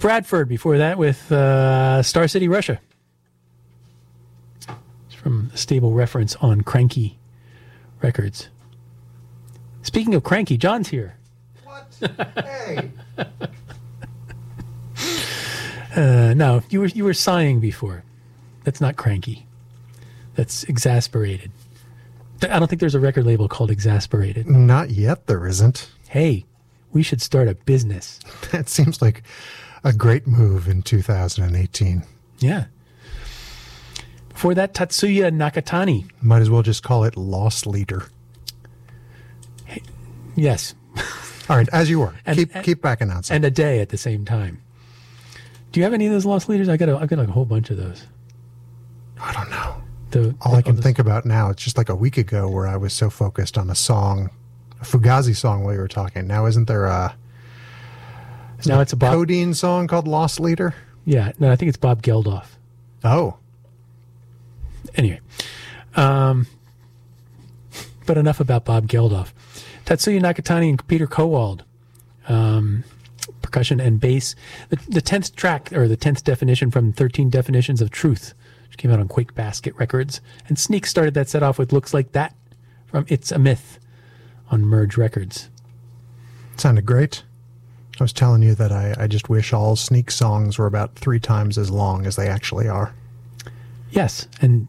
Bradford before that with uh, Star City, Russia. It's from a stable reference on Cranky Records. Speaking of Cranky, Jon's here. What? Hey. Uh, no, you were you were sighing before. That's not cranky. That's exasperated. I don't think there's a record label called Exasperated. Not yet, there isn't. Hey, we should start a business. That seems like a great move in 2018. Yeah. Before that, Tatsuya Nakatani. Might as well just call it Lost Leader. Yes. All right, as you were. And- keep and- keep back announcing. And a day at the same time. Do you have any of those lost leaders? I got a, I got like a whole bunch of those. I don't know. The, All I can the- think about now, it's just like a week ago where I was so focused on a song, a Fugazi song while you were talking. Now, isn't there a Now it's a Bob. Codeine song called Lost Leader? Yeah, no, I think it's Bob Geldof. Oh, Anyway, um, but enough about Bob Geldof. Tatsuya Nakatani and Peter Kowald, um, percussion and bass. The, the tenth track or the tenth definition from Thirteen Definitions of Truth, which came out on Quakebasket Records, and Sneak started that set off with "Looks Like That" from "It's a Myth" on Merge Records. sounded great. I was telling you that I, I just wish all Sneak songs were about three times as long as they actually are. Yes, and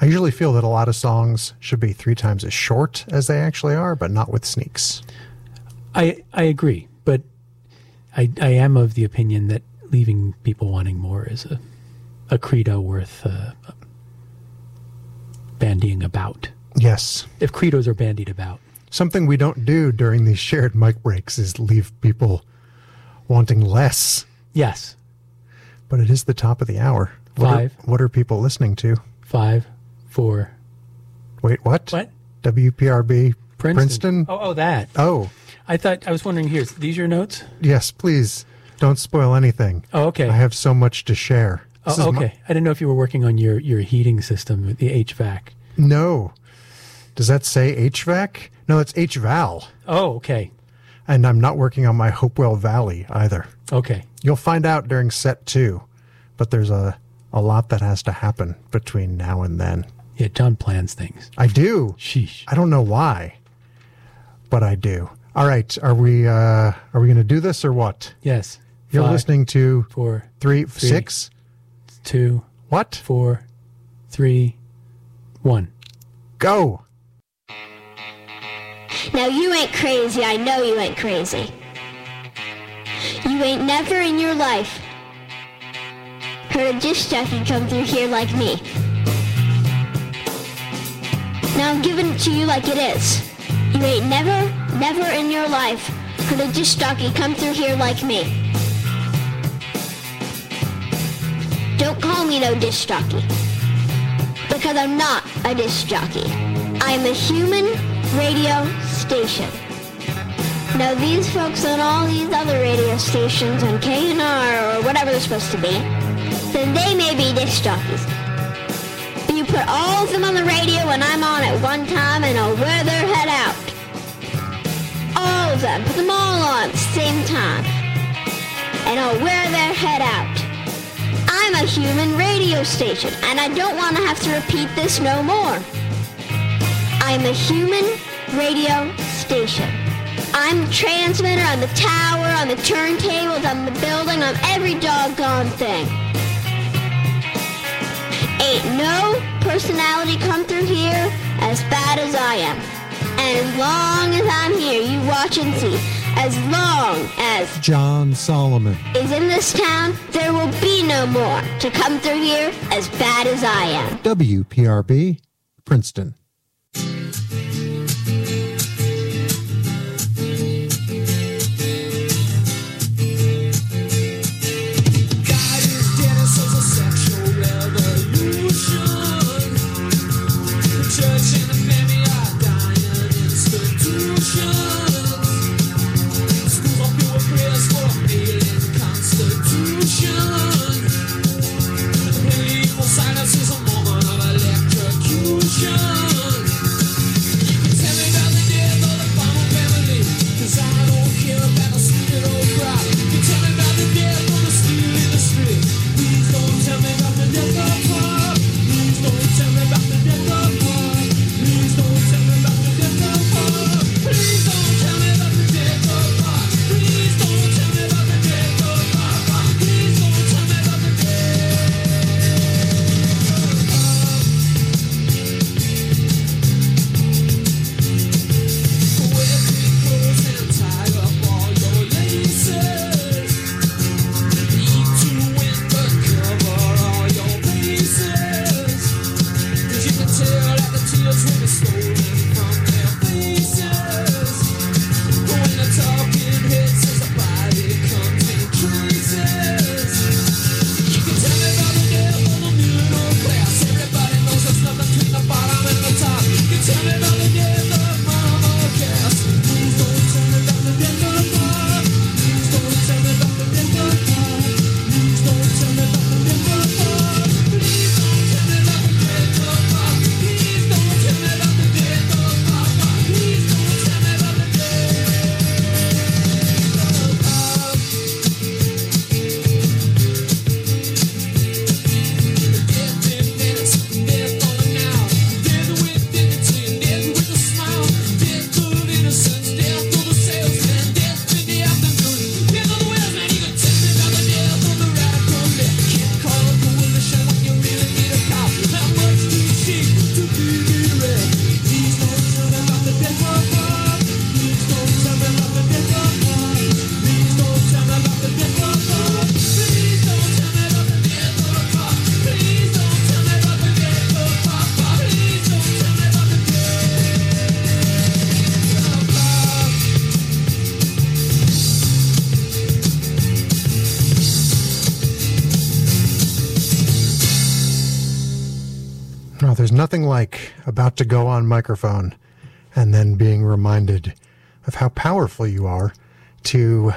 I usually feel that a lot of songs should be three times as short as they actually are, but not with Sneaks. I I agree, but I I am of the opinion that leaving people wanting more is a a credo worth uh, bandying about. Yes. If credos are bandied about, Something we don't do during these shared mic breaks is leave people wanting less. yes, But it is the top of the hour. What are- Five. what are people listening to? five, four, Wait, what? what? WPRB Princeton. Princeton? Oh, oh, that. Oh, I thought I was wondering. Here, these your notes? yes, please don't spoil anything. Oh, okay. I have so much to share. Oh, this oh, is my- okay. I didn't know if you were working on your your heating system, the HVAC. no. Does that say HVAC? No, it's H Val. Oh, okay, And I'm not working on my Hopewell Valley either. okay. You'll find out during set two, but there's a, a lot that has to happen between now and then. Yeah, Jon plans things. I do. Sheesh. I don't know why, but I do. All right, are we uh, are we going to do this or what? Yes. You're Five, listening to Four, three, three. six. What? four, three, one. Go. Now you ain't crazy, I know you ain't crazy. You ain't never in your life heard a disc jockey come through here like me. Now I'm giving it to you like it is. You ain't never, never in your life heard a disc jockey come through here like me. Don't call me no disc jockey. Because I'm not a disc jockey. I'm a human radio station. Now these folks on all these other radio stations on KNR or whatever they're supposed to be, then they may be disc jockeys. But you put all of them on the radio and I'm on at one time and I'll wear their head out. All of them, put them all on at the same time. And I'll wear their head out. I'm a human radio station and I don't want to have to repeat this no more. I'm a human radio station. I'm the transmitter, I'm the tower, I'm the turntables, I'm the building, I'm every doggone thing. Ain't no personality come through here as bad as I am. And as long as I'm here, you watch and see. As long as Jon Solomon. is in this town, there will be no more to come through here as bad as I am. WPRB Princeton. Nothing like about to go on microphone and then being reminded of how powerful you are to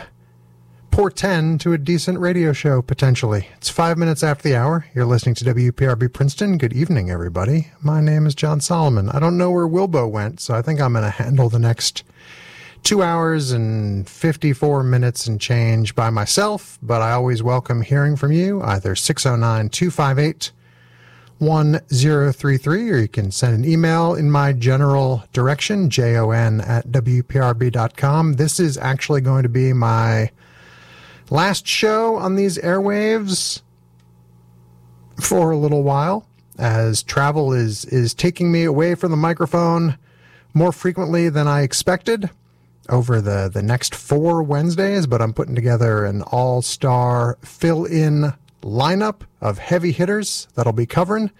portend to a decent radio show potentially. It's five minutes after the hour. You're listening to WPRB Princeton. Good evening, everybody. My name is Jon Solomon. I don't know where Wilbo went, so I think I'm going to handle the next two hours and 54 minutes and change by myself, but I always welcome hearing from you, either 609 258 1033, or you can send an email in my general direction, jon at wprb.com. This is actually going to be my last show on these airwaves for a little while, as travel is, is taking me away from the microphone more frequently than I expected over the, the next four Wednesdays, but I'm putting together an all star fill in lineup of heavy hitters that'll be covering.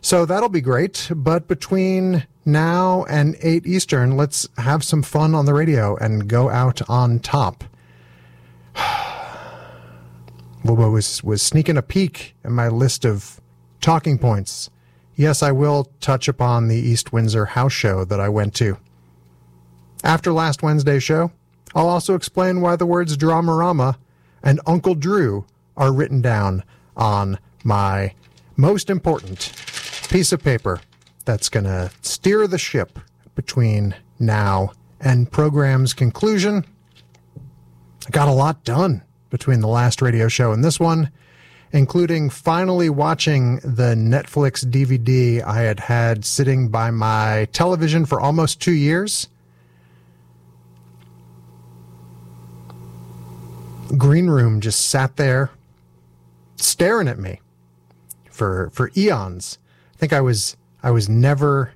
So that'll be great. But between now and 8 Eastern, let's have some fun on the radio and go out on top. Was, was sneaking a peek at my list of talking points. Yes, I will touch upon the East Windsor house show that I went to. After last Wednesday's show, I'll also explain why the words Dramarama and Uncle Drew are written down on my most important piece of paper that's going to steer the ship between now and program's conclusion. I got a lot done between the last radio show and this one, including finally watching the Netflix DVD I had had sitting by my television for almost two years green room just sat there staring at me for for eons. I think I was I was never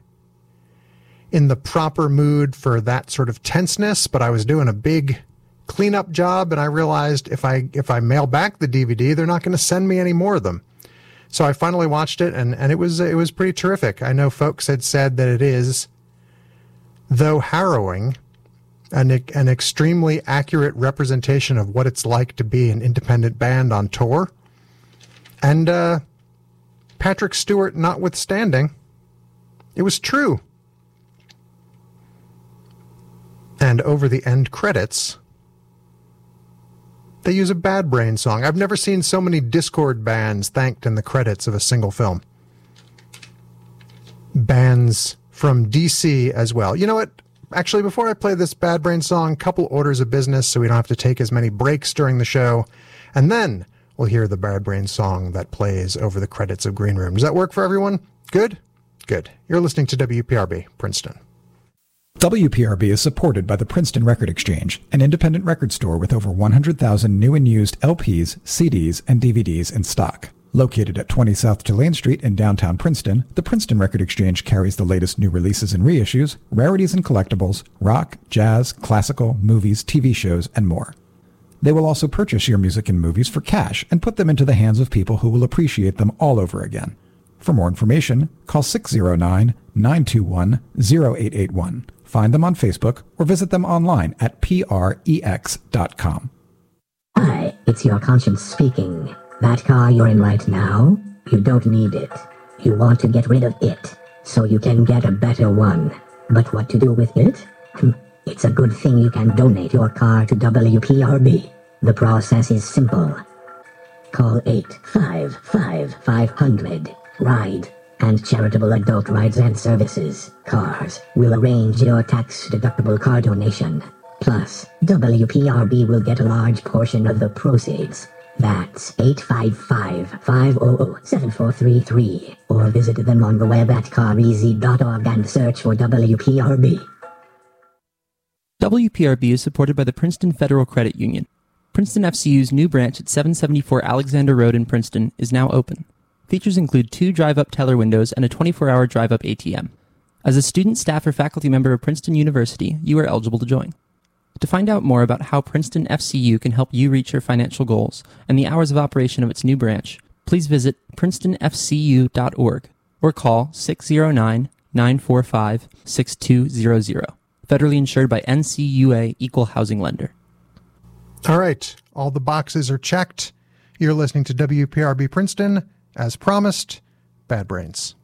in the proper mood for that sort of tenseness, but I was doing a big cleanup job and I realized if I if I mail back the DVD, they're not going to send me any more of them. So I finally watched it and and it was it was pretty terrific. I know folks had said that it is though harrowing an, an extremely accurate representation of what it's like to be an independent band on tour. And uh, Patrick Stewart notwithstanding, it was true. And over the end credits, they use a Bad Brain song. I've never seen so many Dischord bands thanked in the credits of a single film. Bands from DC as well. You know what? actually, before I play this Bad Brain song, couple orders of business so we don't have to take as many breaks during the show. And then we'll hear the Bad Brain song that plays over the credits of Green Room. Does that work for everyone? Good? Good. You're listening to WPRB, Princeton. WPRB is supported by the Princeton Record Exchange, an independent record store with over 100,000 new and used LPs, CDs, and DVDs in stock. Located at 20 South Tulane Street in downtown Princeton, the Princeton Record Exchange carries the latest new releases and reissues, rarities and collectibles, rock, jazz, classical, movies, TV shows, and more. They will also purchase your music and movies for cash and put them into the hands of people who will appreciate them all over again. For more information, call 609 921 0881. Find them on Facebook or visit them online at prex.com. Hi, it's your conscience speaking. That car you're in right now, you don't need it. You want to get rid of it, so you can get a better one. But what to do with it? Hmm. It's a good thing you can donate your car to WPRB. The process is simple. Call 855-500 RIDE and Charitable Adult Rides and Services, CARS, will arrange your tax-deductible car donation. Plus, WPRB will get a large portion of the proceeds. That's 855-500-7433. Or visit them on the web at careasy.org and search for WPRB. WPRB is supported by the Princeton Federal Credit Union. Princeton FCU's new branch at 774 Alexander Road in Princeton is now open. Features include two drive-up teller windows and a 24-hour drive-up ATM. As a student, staff, or faculty member of Princeton University, you are eligible to join. To find out more about how Princeton FCU can help you reach your financial goals and the hours of operation of its new branch, please visit princetonfcu.org or call 609 945 6200. Federally insured by NCUA Equal Housing Lender. All right, all the boxes are checked. You're listening to WPRB Princeton. As promised, Bad Brains.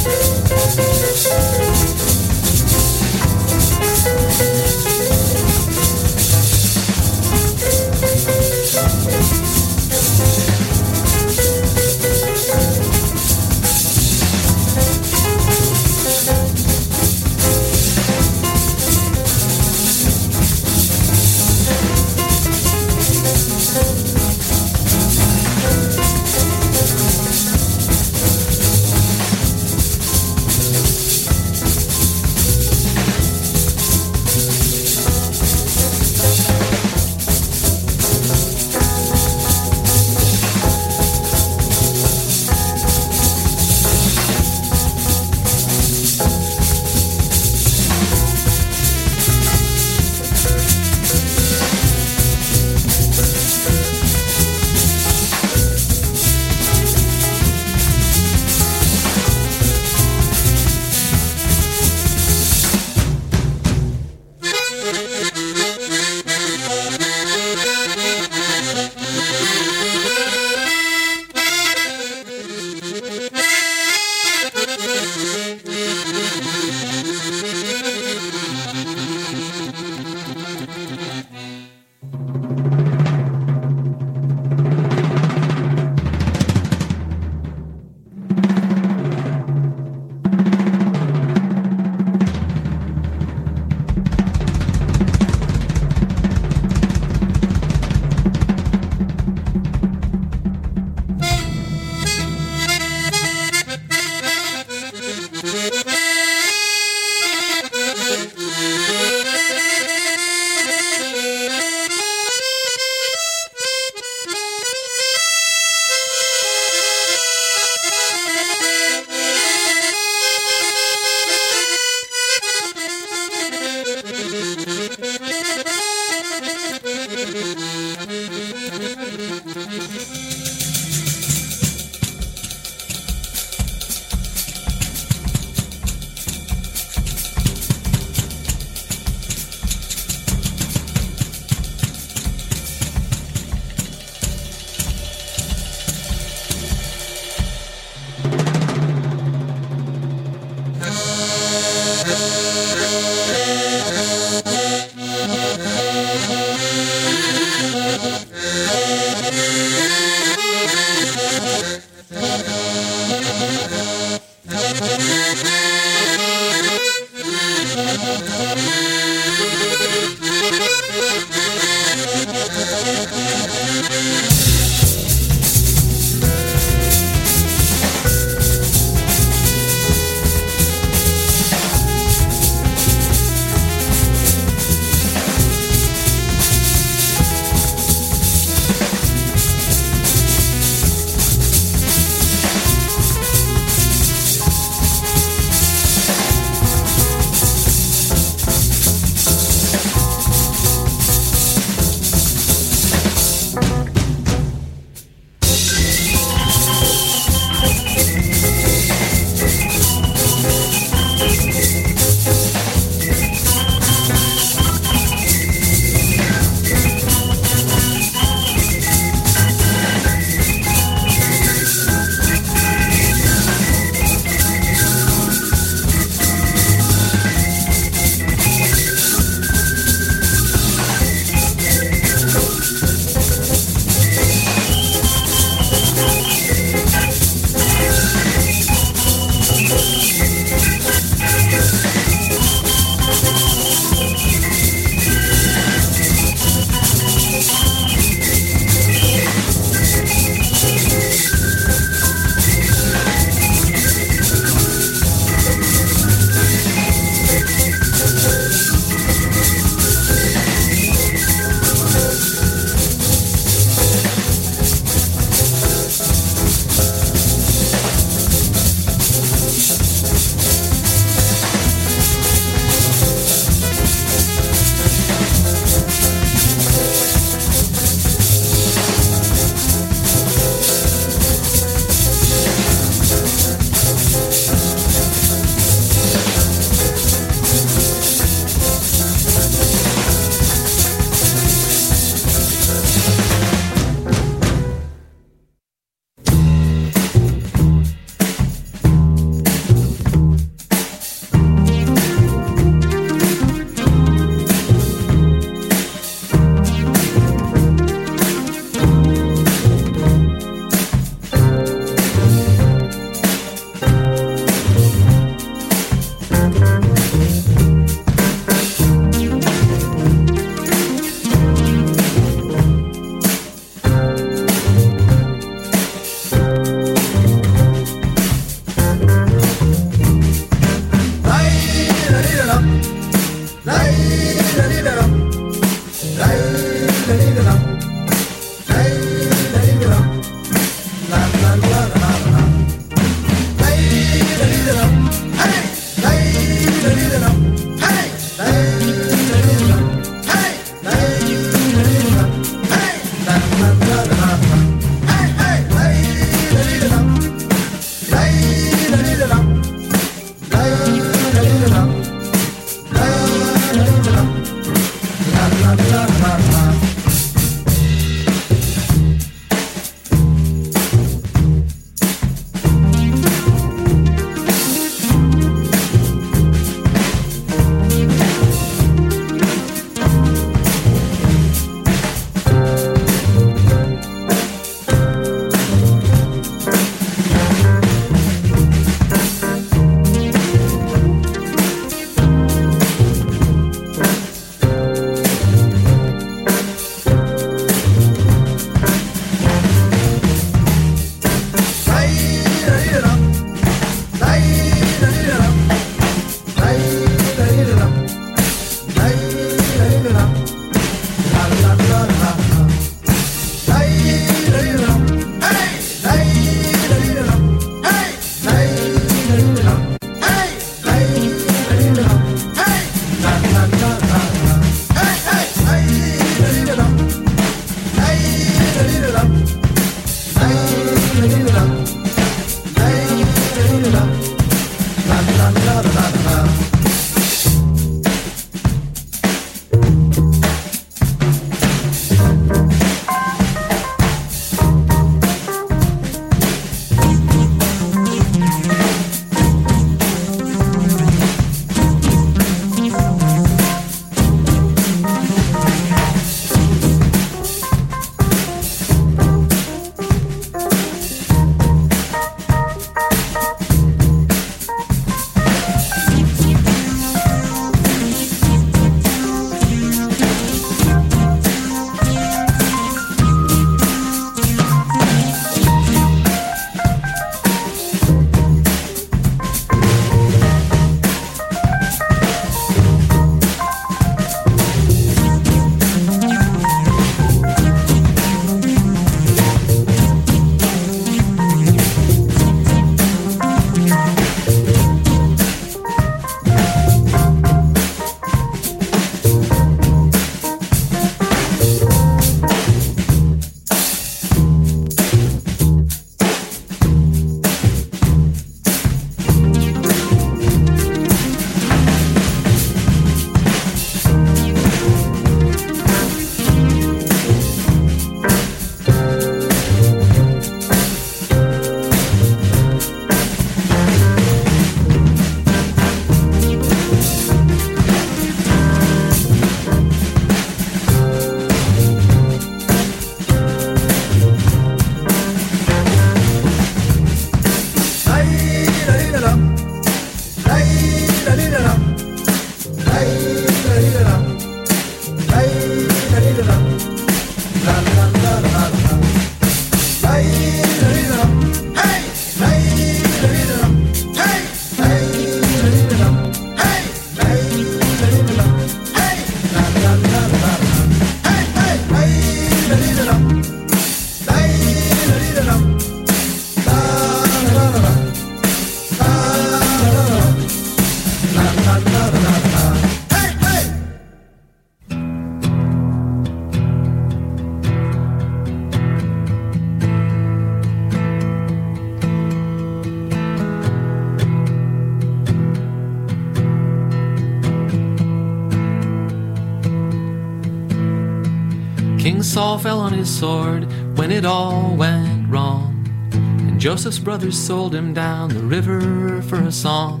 Fell on his sword when it all went wrong. And Joseph's brothers sold him down the river for a song.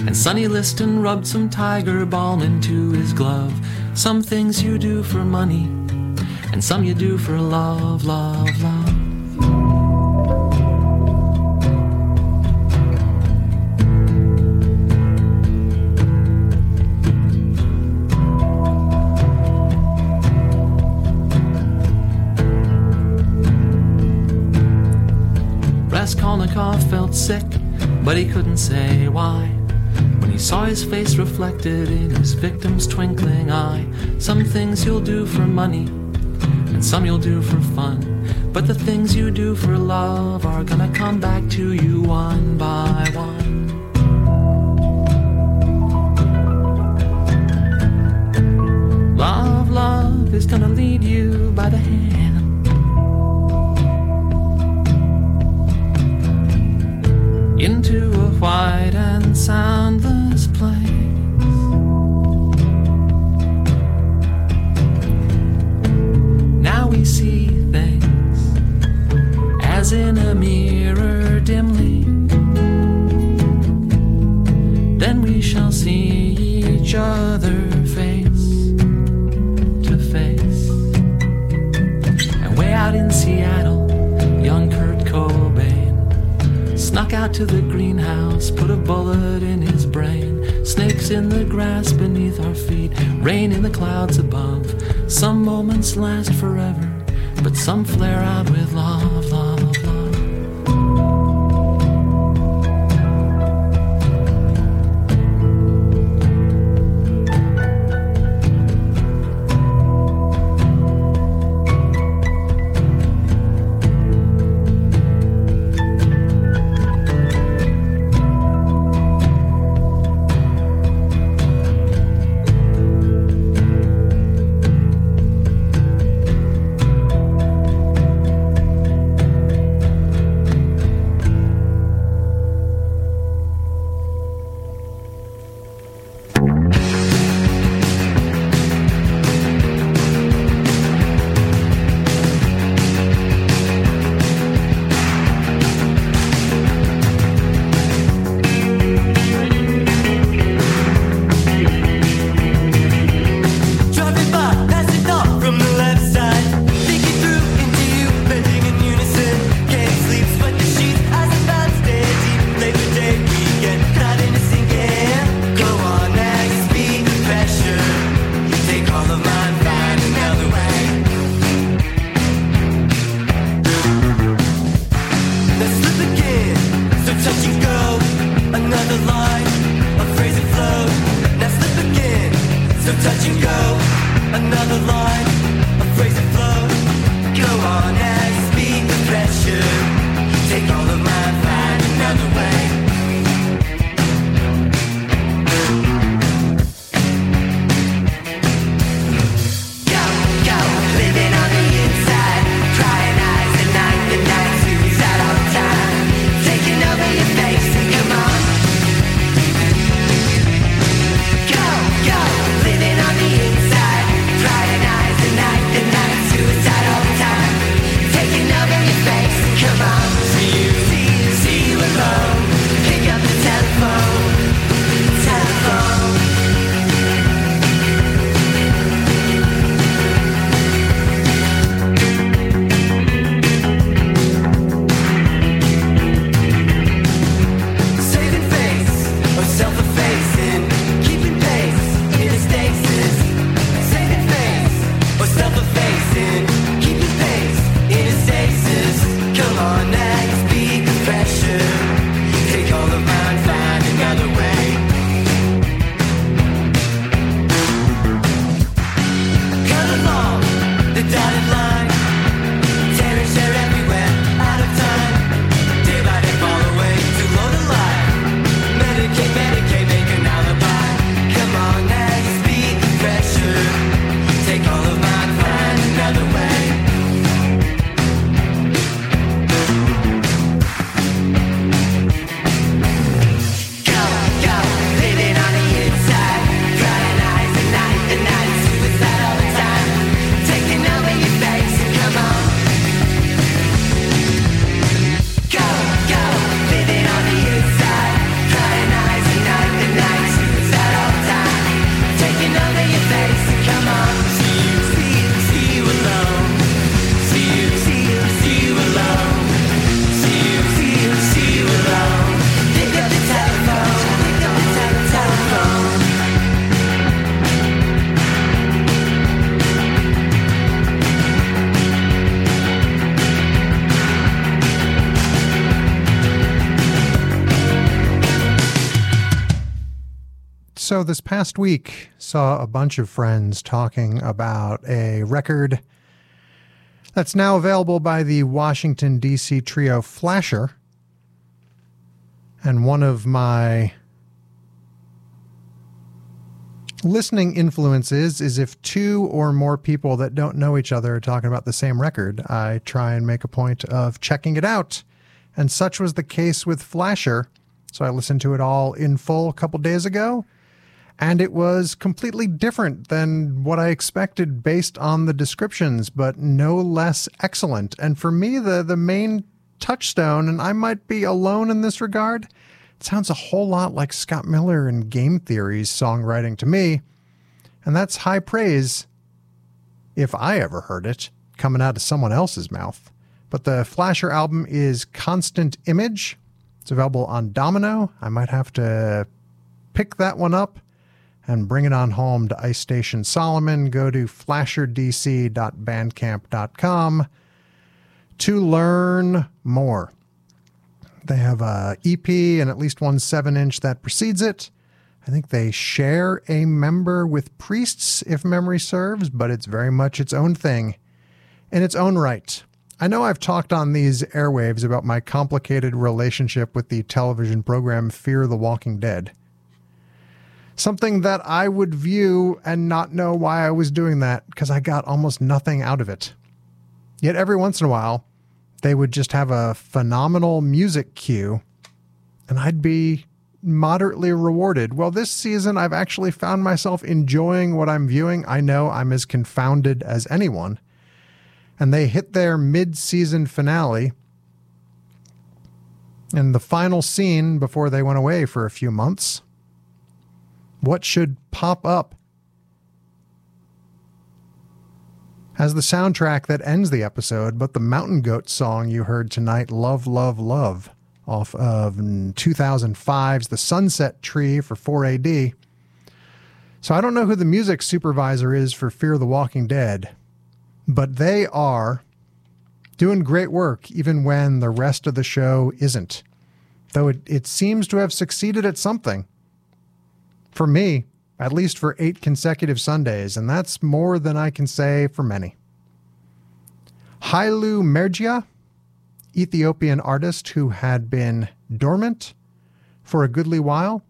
And Sonny Liston rubbed some tiger balm into his glove. Some things you do for money, and some you do for love, love, love. But he couldn't say why. When he saw his face reflected in his victim's twinkling eye, some things you'll do for money, and some you'll do for fun. But the things you do for love are gonna come back to you one by one. Love, love is gonna lead you by the hand. Into a white and soundless place. Now we see things as in a mirror dimly. Then we shall see each other out to the greenhouse, put a bullet in his brain. Snakes in the grass beneath our feet, rain in the clouds above. Some moments last forever, but some flare out with love, love, love. So, this past week, saw a bunch of friends talking about a record that's now available by the Washington, D.C. trio Flasher. And one of my listening influences is if two or more people that don't know each other are talking about the same record, I try and make a point of checking it out. And such was the case with Flasher. So I listened to it all in full a couple days ago. And it was completely different than what I expected based on the descriptions, but no less excellent. And for me, the, the main touchstone, and I might be alone in this regard, it sounds a whole lot like Scott Miller and Game Theory's songwriting to me. And that's high praise, if I ever heard it, coming out of someone else's mouth. But the Flasher album is Constant Image. It's available on Domino. I might have to pick that one up and bring it on home to Ice Station Solomon. Go to flasherdc.bandcamp.com to learn more. They have a EP and at least one seven inch that precedes it. I think they share a member with Priests, if memory serves, but it's very much its own thing in its own right. I know I've talked on these airwaves about my complicated relationship with the television program Fear the Walking Dead. Something that I would view and not know why I was doing that because I got almost nothing out of it. Yet every once in a while, they would just have a phenomenal music cue and I'd be moderately rewarded. Well, this season, I've actually found myself enjoying what I'm viewing. I know I'm as confounded as anyone. And they hit their mid season finale. And the final scene before they went away for a few months. What should pop up as the soundtrack that ends the episode, but the Mountain Goat song you heard tonight, Love, Love, Love, off of 2005's The Sunset Tree for 4AD. So I don't know who the music supervisor is for Fear the Walking Dead, but they are doing great work even when the rest of the show isn't. Though it, it seems to have succeeded at something. For me, at least for eight consecutive Sundays, and that's more than I can say for many. Hailu Mergia, Ethiopian artist who had been dormant for a goodly while,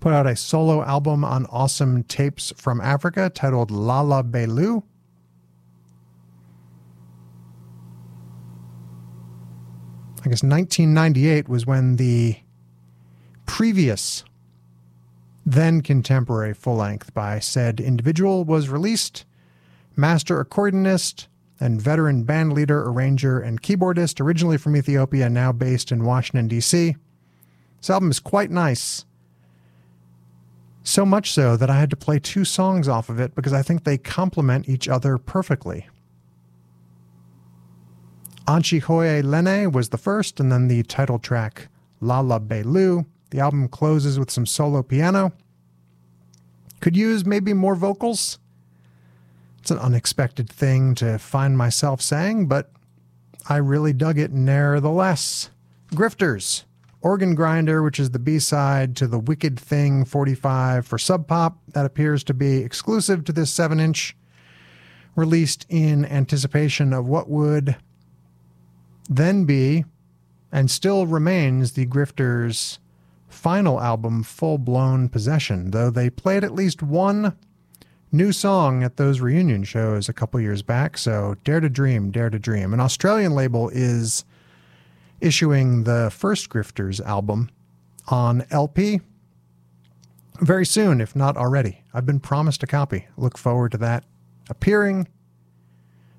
put out a solo album on awesome tapes from Africa titled Lala Belu. I guess 1998 was when the previous then contemporary full length by said individual was released. Master accordionist and veteran band leader, arranger, and keyboardist, originally from Ethiopia, now based in Washington, D.C. This album is quite nice. So much so that I had to play two songs off of it because I think they complement each other perfectly. Anchihoye Lene was the first, and then the title track, Lala Belu. The album closes with some solo piano. Could use maybe more vocals. It's an unexpected thing to find myself saying, but I really dug it nevertheless. Grifters, Organ Grinder, which is the B side to the Wicked Thing 45 for Sub Pop, that appears to be exclusive to this 7 inch, released in anticipation of what would then be and still remains the Grifters' final album, Full Blown Possession, though they played at least one new song at those reunion shows a couple years back. So, Dare to Dream, Dare to Dream. An Australian label is issuing the first Grifters album on LP very soon, if not already. I've been promised a copy. Look forward to that appearing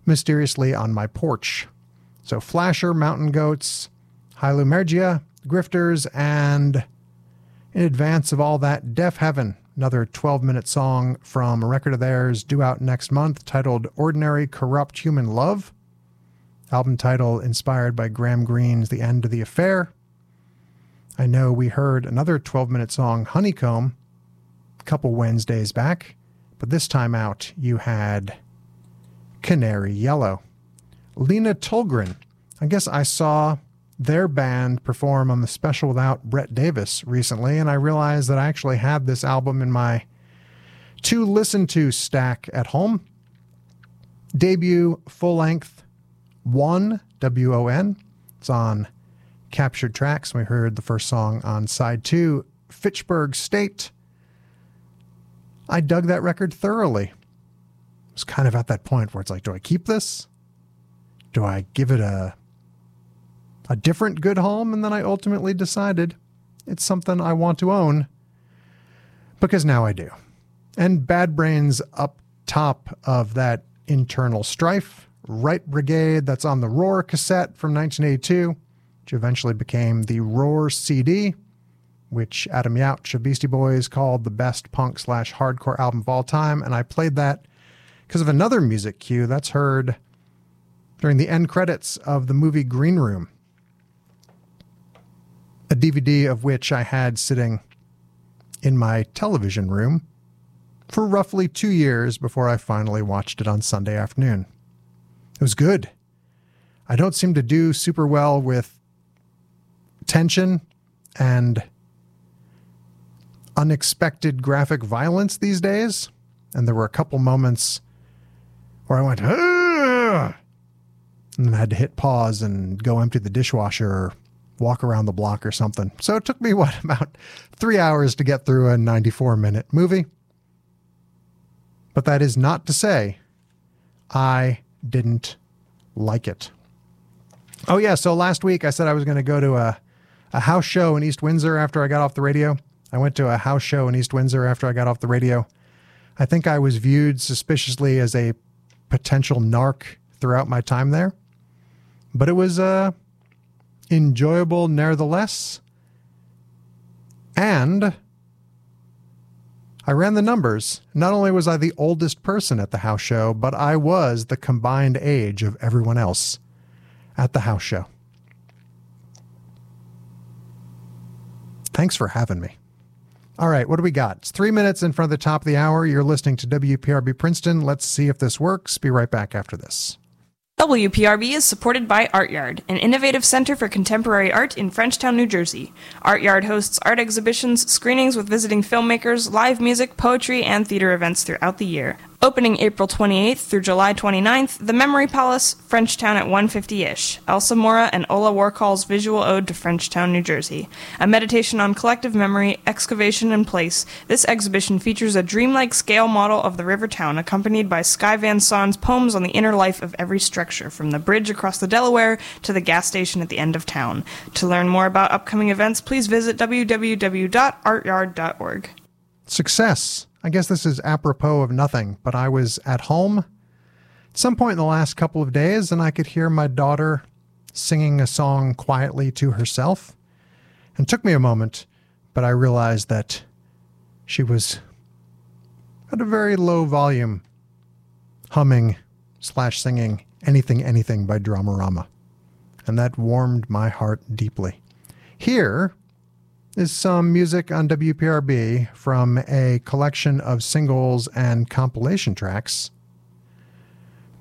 mysteriously on my porch. So, Flasher, Mountain Goats, Hailu Mergia, Grifters, and in advance of all that, Deafheaven, another 12 minute song from a record of theirs due out next month titled Ordinary Corrupt Human Love. Album title inspired by Graham Greene's The End of the Affair. I know we heard another 12 minute song, Honeycomb, a couple Wednesdays back, but this time out you had Canary Yellow. Lina Tullgren. I guess I saw their band perform on the special without Brett Davis recently, and I realized that I actually had this album in my to listen to stack at home. Debut full length one W O N. It's on captured tracks. We heard the first song on side two, Fitchburg State. I dug that record thoroughly. It was kind of at that point where it's like, do I keep this? Do I give it a a different good home? And then I ultimately decided it's something I want to own because now I do. And Bad Brains up top of that internal strife, Right Brigade, that's on the ROIR cassette from 1982, which eventually became the ROIR CD, which Adam Yauch of Beastie Boys called the best punk slash hardcore album of all time. And I played that because of another music cue that's heard during the end credits of the movie Green Room, a DVD of which I had sitting in my television room for roughly two years before I finally watched it on Sunday afternoon. It was good. I don't seem to do super well with tension and unexpected graphic violence these days. And there were a couple moments where I went, "Ugh!" and then I had to hit pause and go empty the dishwasher or walk around the block or something. So it took me, what, about three hours to get through a 94 minute movie. But that is not to say I didn't like it. Oh, yeah. So last week I said I was going to go to a, a house show in East Windsor after I got off the radio. I went to a house show in East Windsor after I got off the radio. I think I was viewed suspiciously as a potential narc throughout my time there, but it was uh, enjoyable nevertheless. And I ran the numbers. Not only was I the oldest person at the house show, but I was the combined age of everyone else at the house show. Thanks for having me. All right, what do we got? It's three minutes in front of the top of the hour. You're listening to WPRB Princeton. Let's see if this works. Be right back after this. WPRB is supported by Art Yard, an innovative center for contemporary art in Frenchtown, New Jersey. Art Yard hosts art exhibitions, screenings with visiting filmmakers, live music, poetry, and theater events throughout the year. Opening April 28th through July 29th, The Memory Palace, Frenchtown at 150-ish. Elsa Mora and Ola Warkol's visual ode to Frenchtown, New Jersey. A meditation on collective memory, excavation, and place, this exhibition features a dreamlike scale model of the river town accompanied by Sky Van Son's poems on the inner life of every structure, from the bridge across the Delaware to the gas station at the end of town. To learn more about upcoming events, please visit www.artyard.org. Success. I guess this is apropos of nothing, but I was at home at some point in the last couple of days and I could hear my daughter singing a song quietly to herself. And it took me a moment, but I realized that she was at a very low volume humming slash singing anything anything by Dramarama. And that warmed my heart deeply. Here is some music on WPRB from a collection of singles and compilation tracks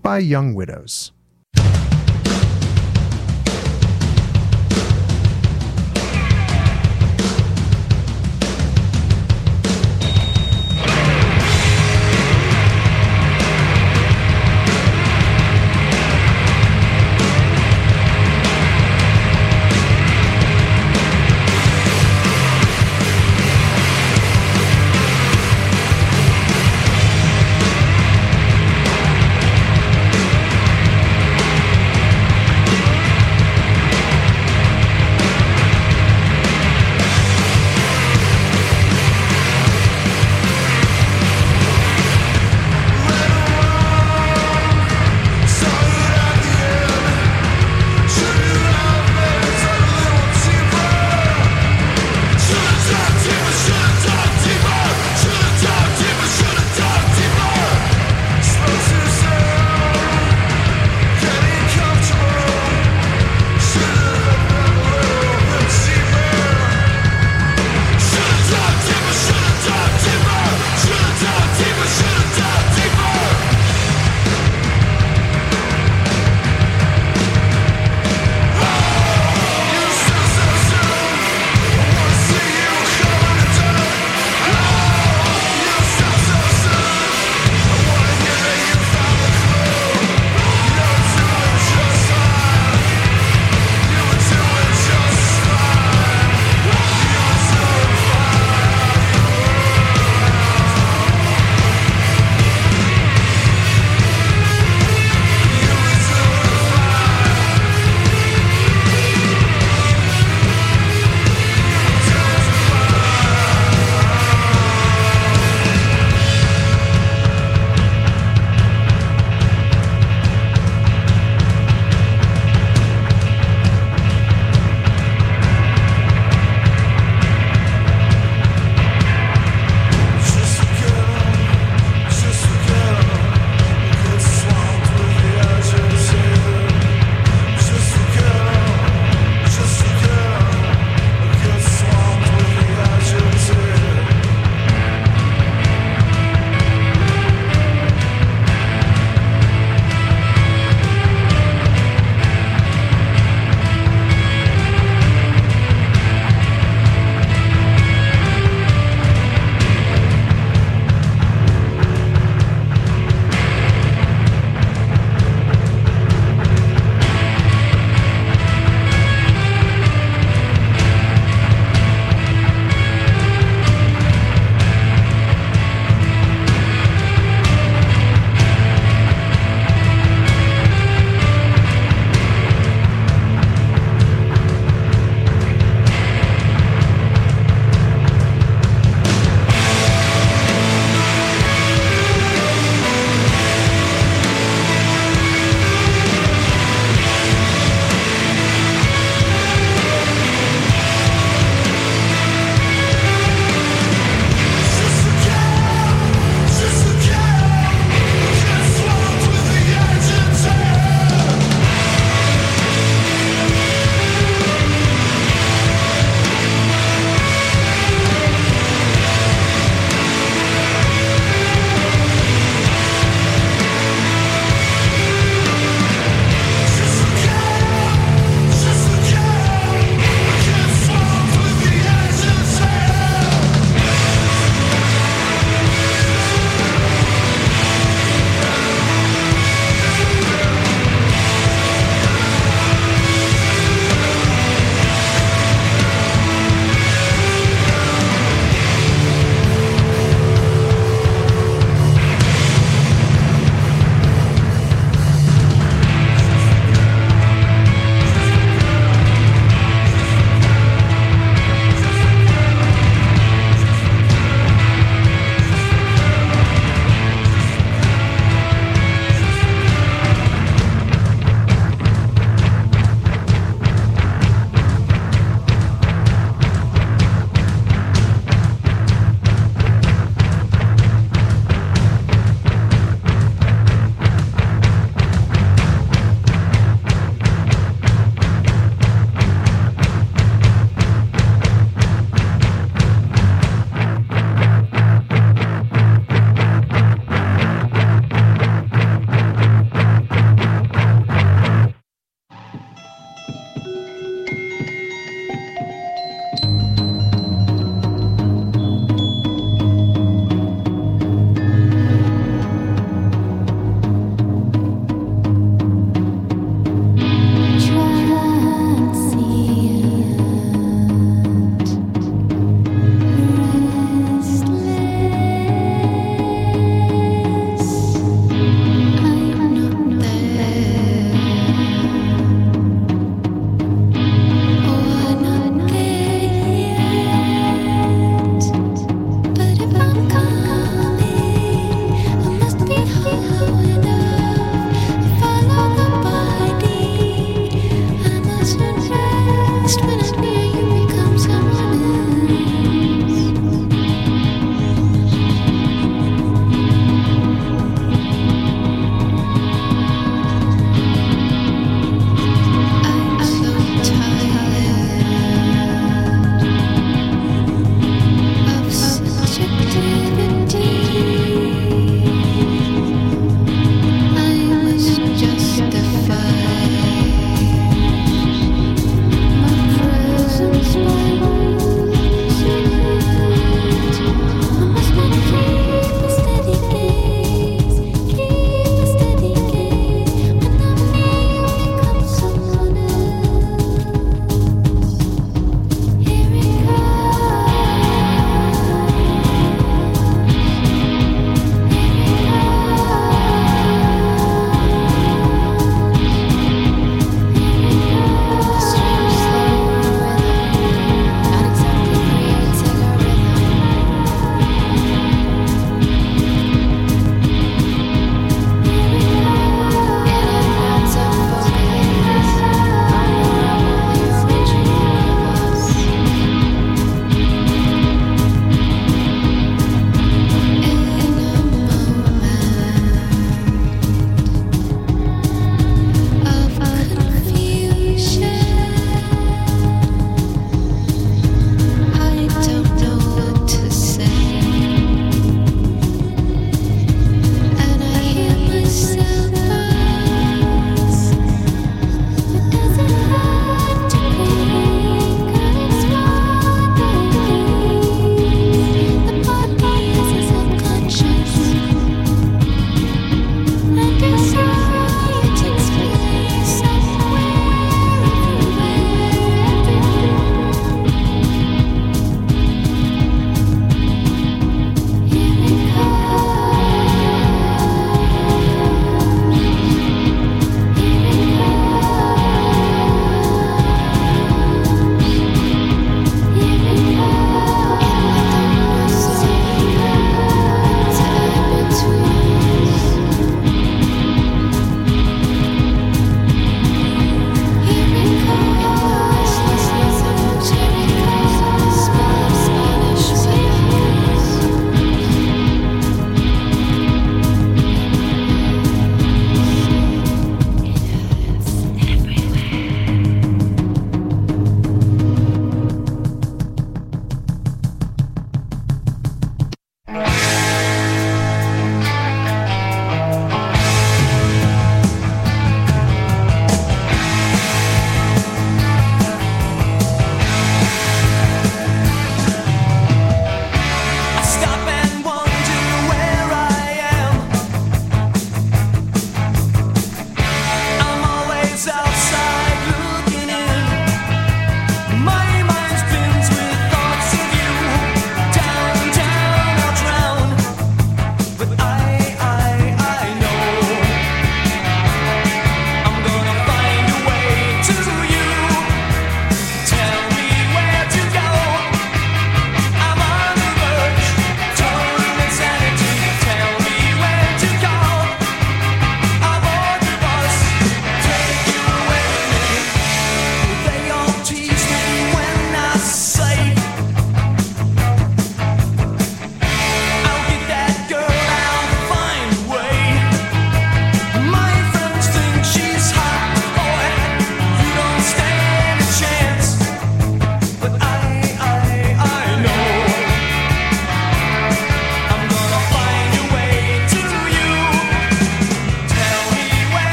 by Young Widows.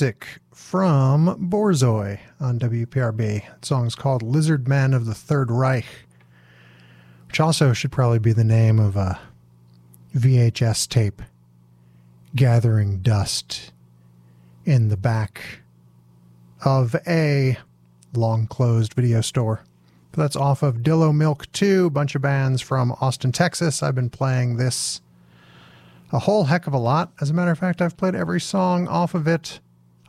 Music from Borzoi on WPRB. The song's called Lizard Men of the Third Reich, which also should probably be the name of a VHS tape gathering dust in the back of a long closed video store. But that's off of Dillo Milk 2, a bunch of bands from Austin, Texas. I've been playing this a whole heck of a lot. As a matter of fact, I've played every song off of it.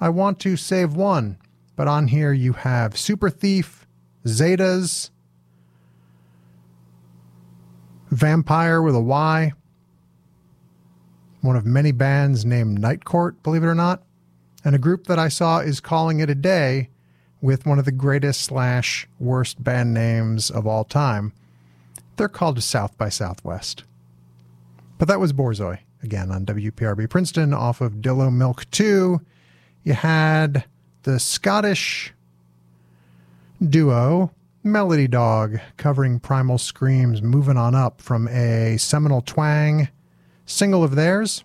I want to save one, but on here you have Super Thief, Zetas, Vampire with a Y, one of many bands named Night Court, believe it or not, and a group that I saw is calling it a day with one of the greatest slash worst band names of all time. They're called South by Southwest. But that was Borzoi, again on WPRB Princeton off of Dillo Milk 2. You had the Scottish duo Melody Dog covering Primal Screams Moving On Up from a Seminal Twang single of theirs.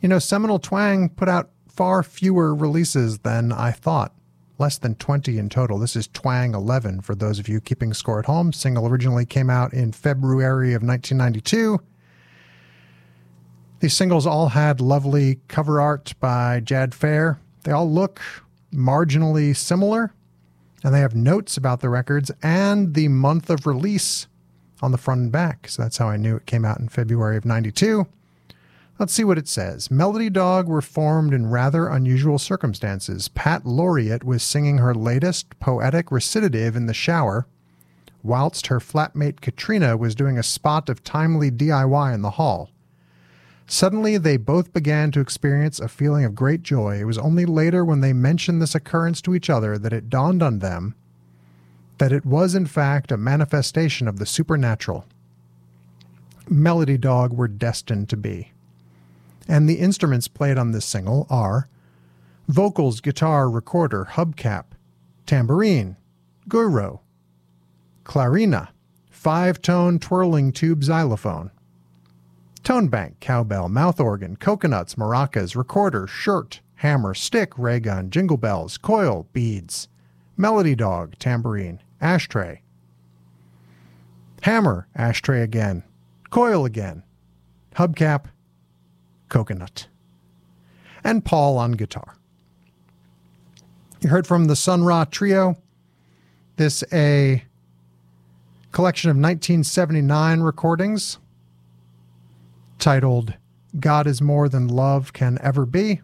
You know, Seminal Twang put out far fewer releases than I thought. Less than 20 in total. This is Twang 11 for those of you keeping score at home. Single originally came out in February of 1992. These singles all had lovely cover art by Jad Fair. They all look marginally similar, and they have notes about the records and the month of release on the front and back. So that's how I knew it came out in February of 92. Let's see what it says. Melody Dog were formed in rather unusual circumstances. Pat Laureate was singing her latest poetic recitative in the shower, whilst her flatmate Katrina was doing a spot of timely DIY in the hall. Suddenly, they both began to experience a feeling of great joy. It was only later, when they mentioned this occurrence to each other, that it dawned on them that it was, in fact, a manifestation of the supernatural. Melody Dog were destined to be. And the instruments played on this single are vocals, guitar, recorder, hubcap, tambourine, guru, clarina, five tone twirling tube xylophone, tone bank, cowbell, mouth organ, coconuts, maracas, recorder, shirt, hammer, stick, ray gun, jingle bells, coil, beads, melody dog, tambourine, ashtray, hammer, ashtray again, coil again, hubcap, coconut, and Paul on guitar. You heard from the Sun Ra Trio. This a collection of 1979 recordings titled God is More Than Love Can Ever Be.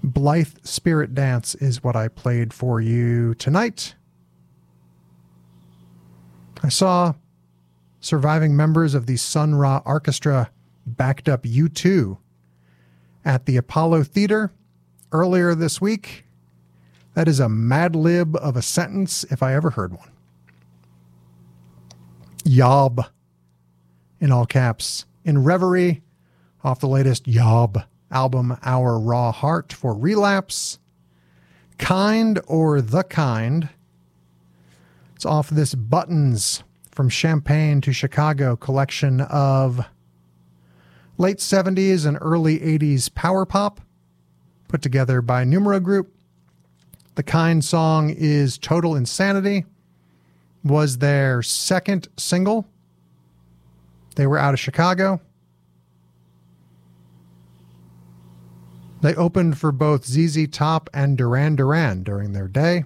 Blithe Spirit Dance is what I played for you tonight. I saw surviving members of the Sun Ra Arkestra backed up U2 at the Apollo Theater earlier this week. That is a mad lib of a sentence if I ever heard one. Yob in all caps. In Reverie, off the latest Yob album, Our Raw Heart for Relapse. Kind or The Kind. It's off this Buttons from Champaign to Chicago collection of late 70s and early 80s power pop put together by Numero Group. The Kind song is Total Insanity, was their second single. They were out of Chicago. They opened for both ZZ Top and Duran Duran during their day.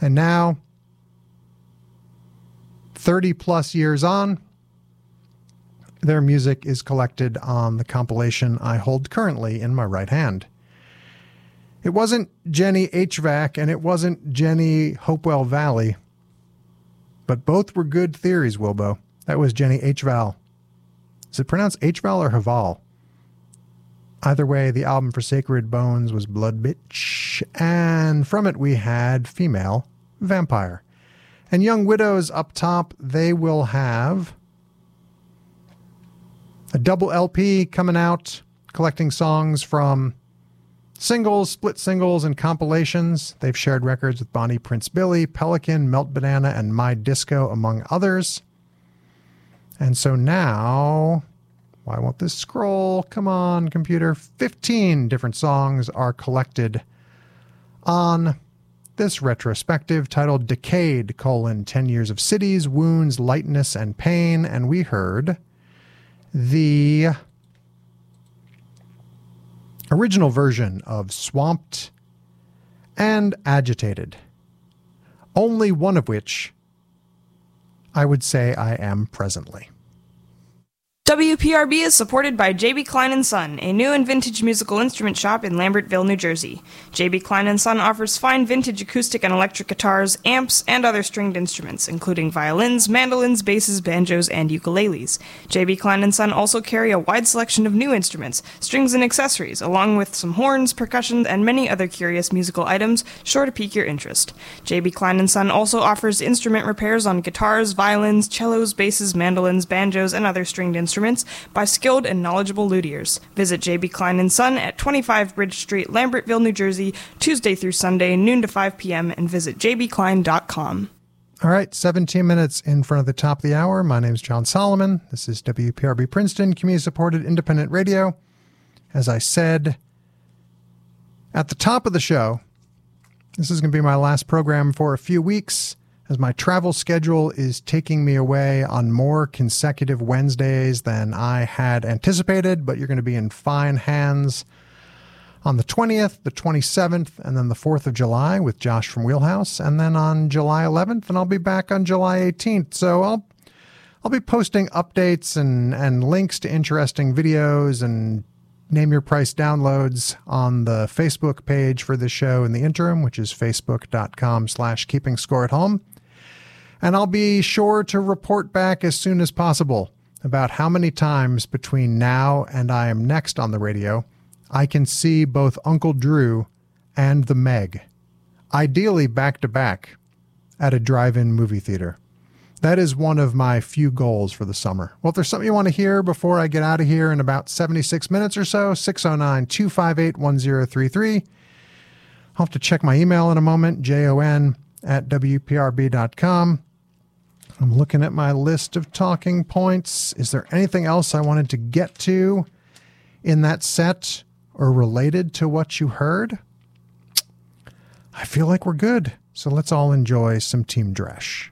And now, 30 plus years on, their music is collected on the compilation I hold currently in my right hand. It wasn't Jenny HVAC and it wasn't Jenny Hopewell Valley, but both were good theories, Wilbo. That was Jenny HVAL. Is it pronounced HVAL or Haval? Either way, the album for Sacred Bones was Blood Bitch, and from it we had Female Vampire. And Young Widows up top, they will have a double LP coming out, collecting songs from singles, split singles, and compilations. They've shared records with Bonnie Prince Billy, Pelican, Melt Banana, and My Disco, among others. And so now, Why won't this scroll? Come on, computer. 15 different songs are collected on this retrospective titled Decayed, colon, 10 Years of Cities, Wounds, Lightness, and Pain. And we heard the original version of Swamped and Agitated, only one of which I would say I am presently. WPRB is supported by JB Klein & Son, a new and vintage musical instrument shop in Lambertville, New Jersey. JB Klein & Son offers fine vintage acoustic and electric guitars, amps, and other stringed instruments, including violins, mandolins, basses, banjos, and ukuleles. JB Klein & Son also carry a wide selection of new instruments, strings, and accessories, along with some horns, percussion, and many other curious musical items sure to pique your interest. JB Klein & Son also offers instrument repairs on guitars, violins, cellos, basses, mandolins, banjos, and other stringed instruments by skilled and knowledgeable luthiers. Visit JB Klein & Son at 25 Bridge Street, Lambertville, New Jersey, Tuesday through Sunday, noon to 5 p.m., and visit jbklein.com. All right, 17 minutes in front of the top of the hour. My name is Jon Solomon. This is WPRB Princeton, community supported independent radio. As I said at the top of the show, this is going to be my last program for a few weeks as my travel schedule is taking me away on more consecutive Wednesdays than I had anticipated, but you're going to be in fine hands on the 20th, the 27th, and then the 4th of July with Josh from Wheelhouse, and then on July 11th, and I'll be back on July 18th. So I'll I'll be posting updates and and links to interesting videos and name your price downloads on the Facebook page for the show in the interim, which is facebook.com slash keeping score at home. And I'll be sure to report back as soon as possible about how many times between now and I am next on the radio I can see both Uncle Drew and the Meg, ideally back to back at a drive in movie theater. That is one of my few goals for the summer. Well, if there's something you want to hear before I get out of here in about 76 minutes or so, 609 258 1033. I'll have to check my email in a moment, jon at wprb.com. I'm looking at my list of talking points. Is there anything else I wanted to get to in that set or related to what you heard? I feel like we're good. So let's all enjoy some Team Dresch.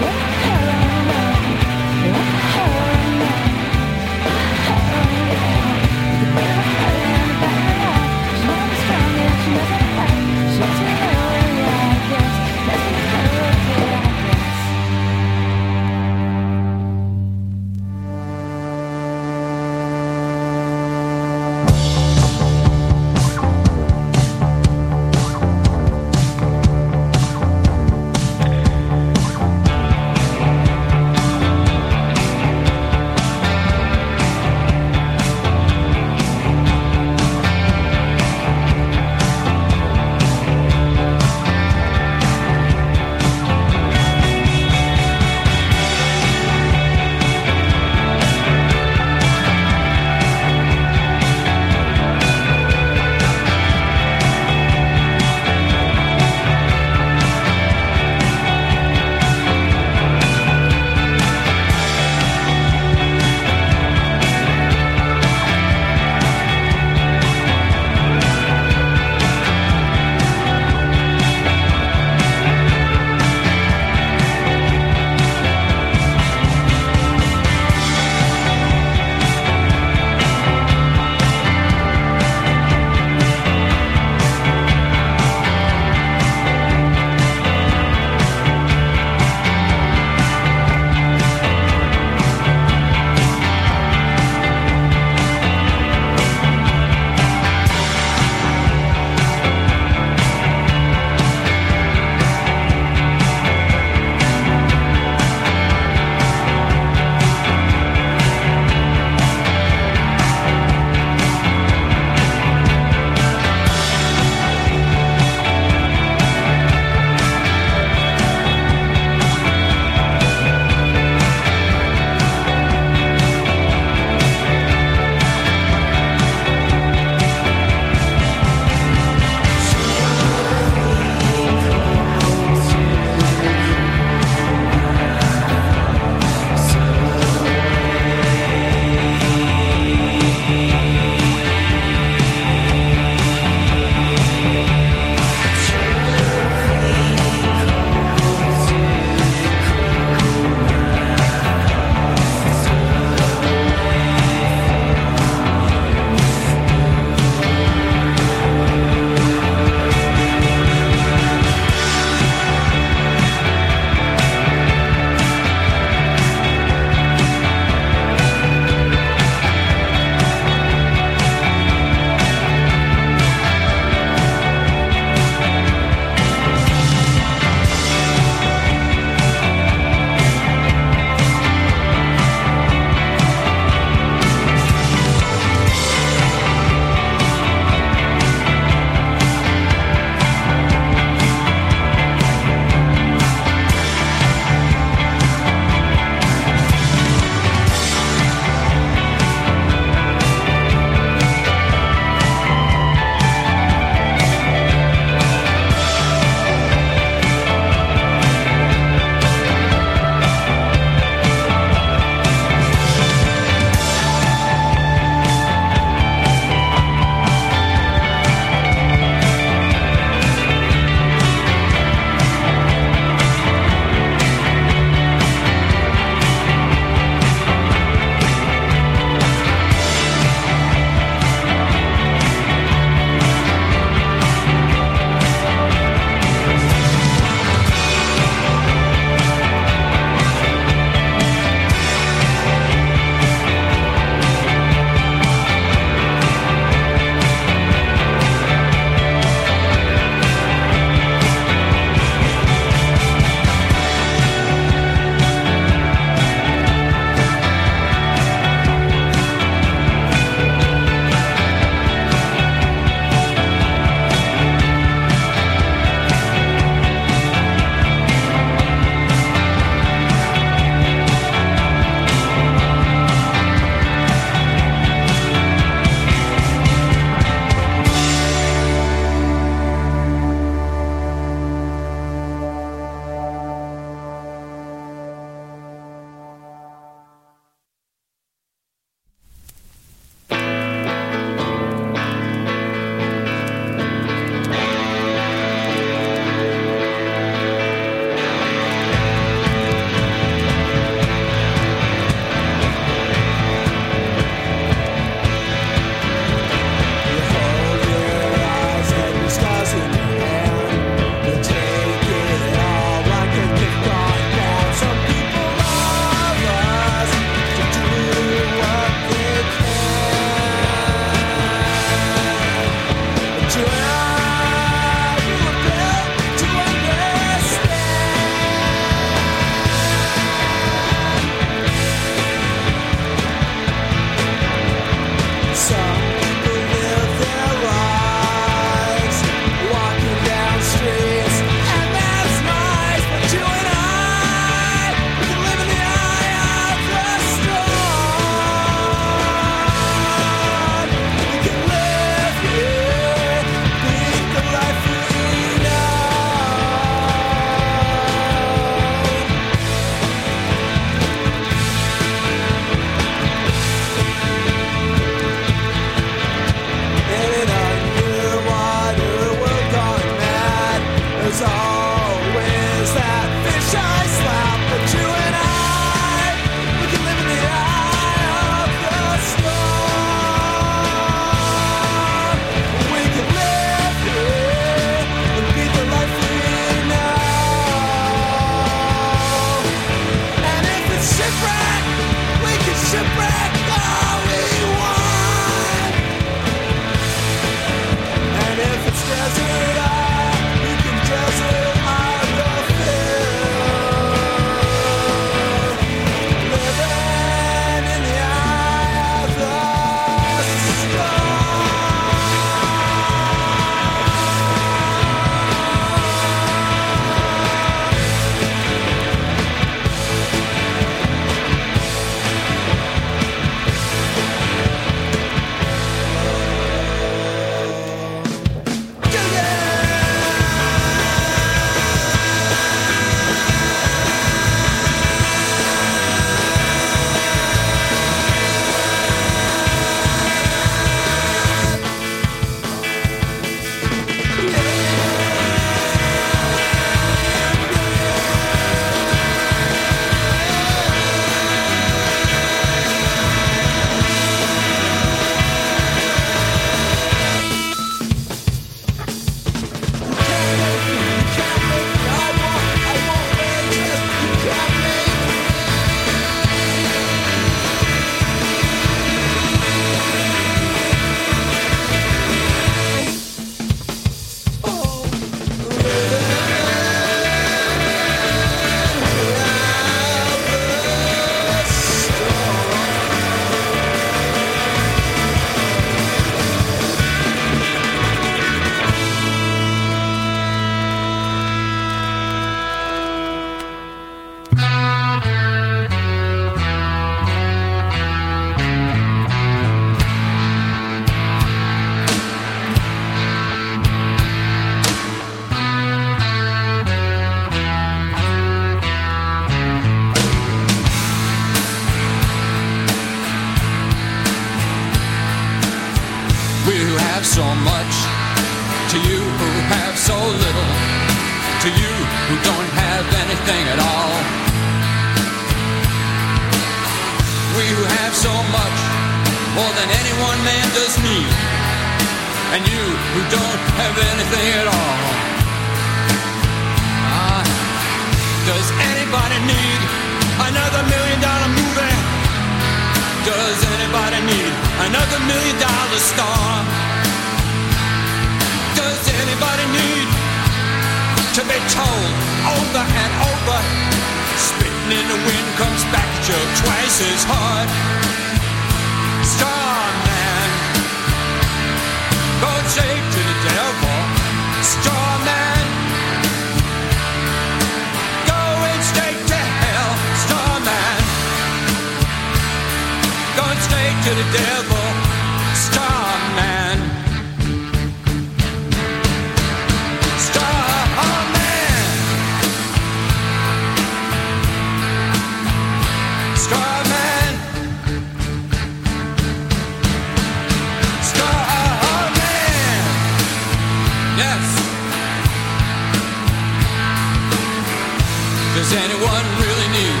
Does anyone really need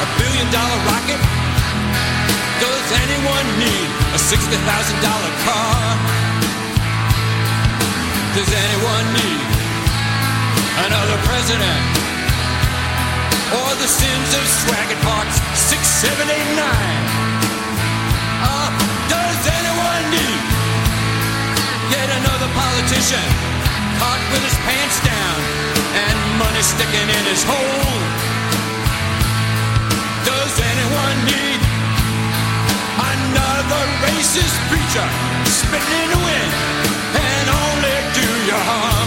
a billion dollar rocket? Does anyone need a $60,000 car? Does anyone need another president? Or the sins of Swaggart Parks 6789? Uh, does anyone need yet another politician caught with his pants down? and money sticking in his hole. Does anyone need another racist preacher spitting in the wind and only do your harm?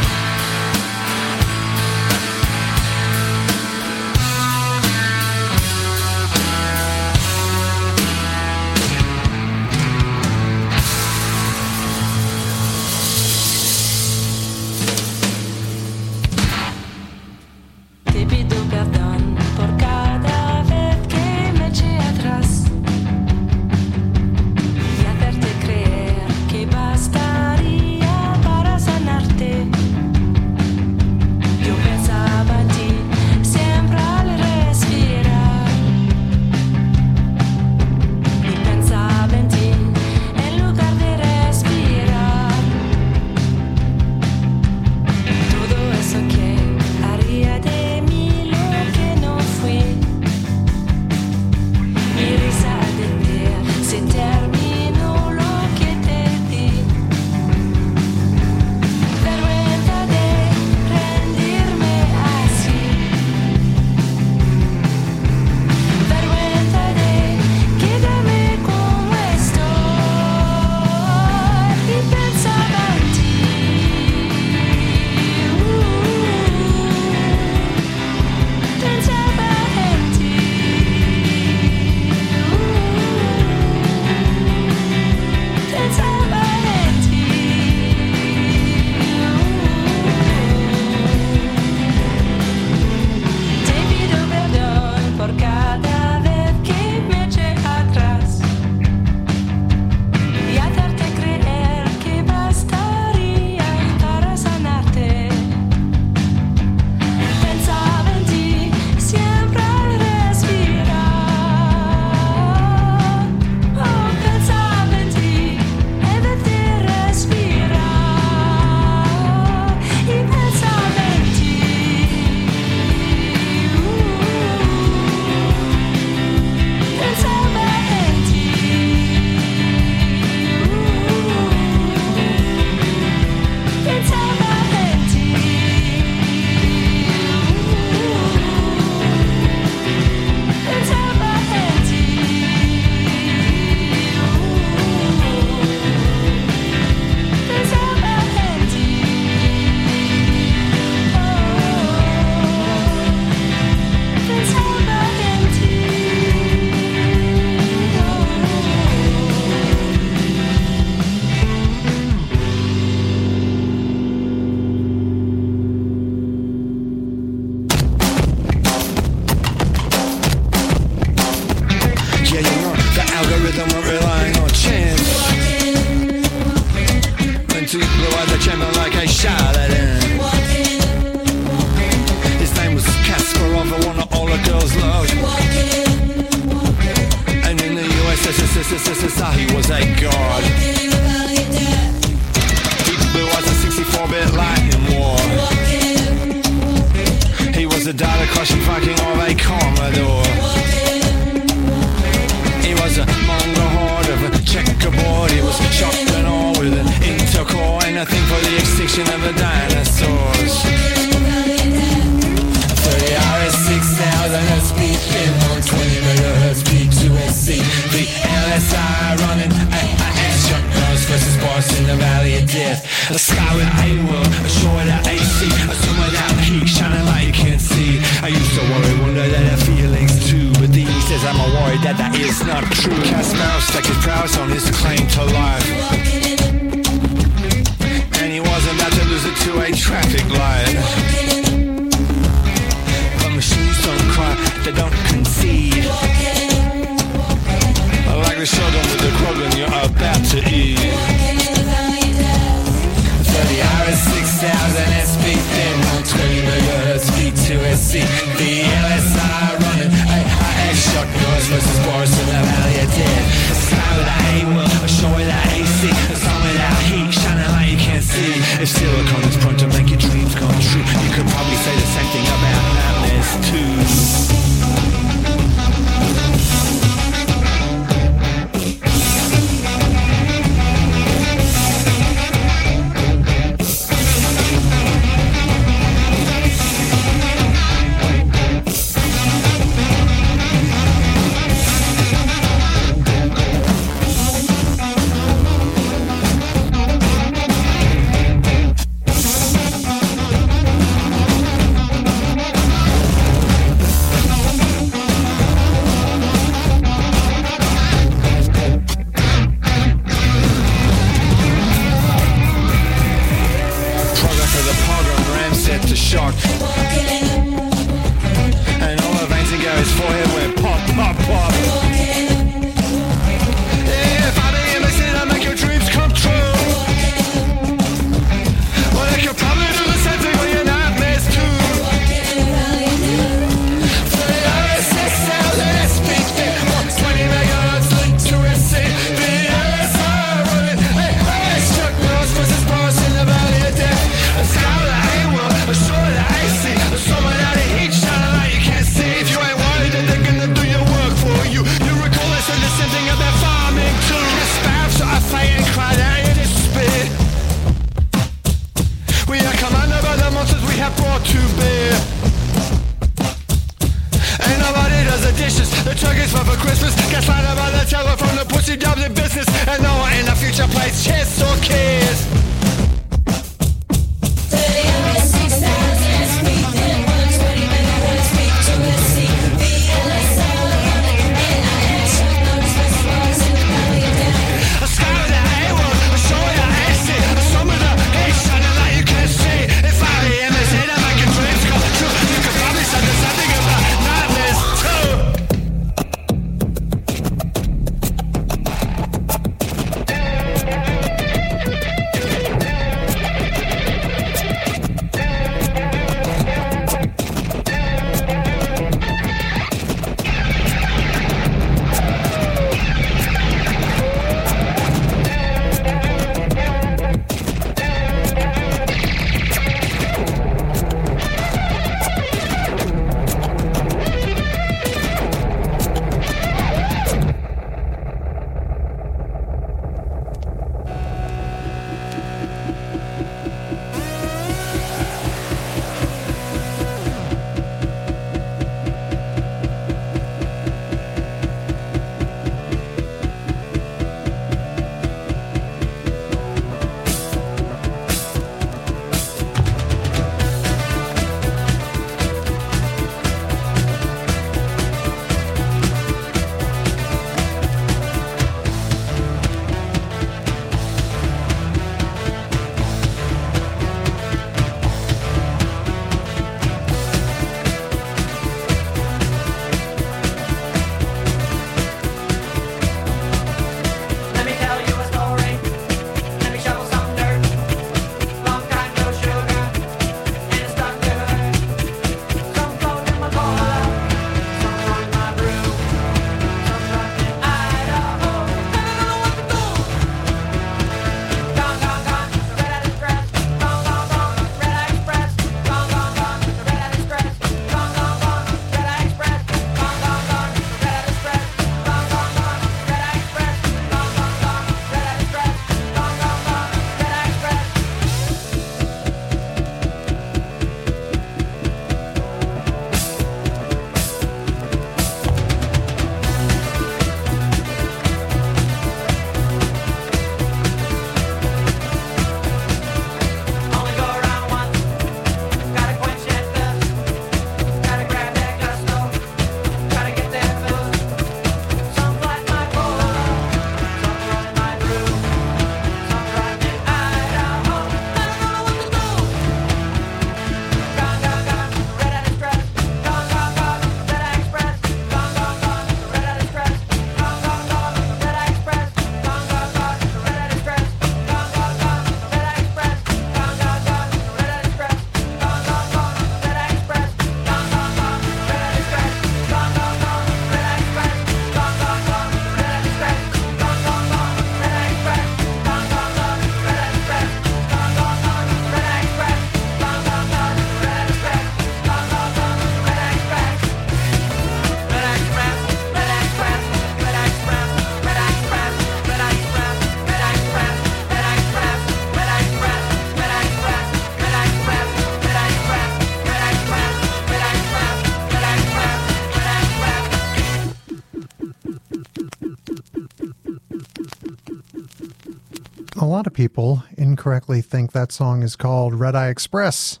People incorrectly think that song is called Red Eye Express.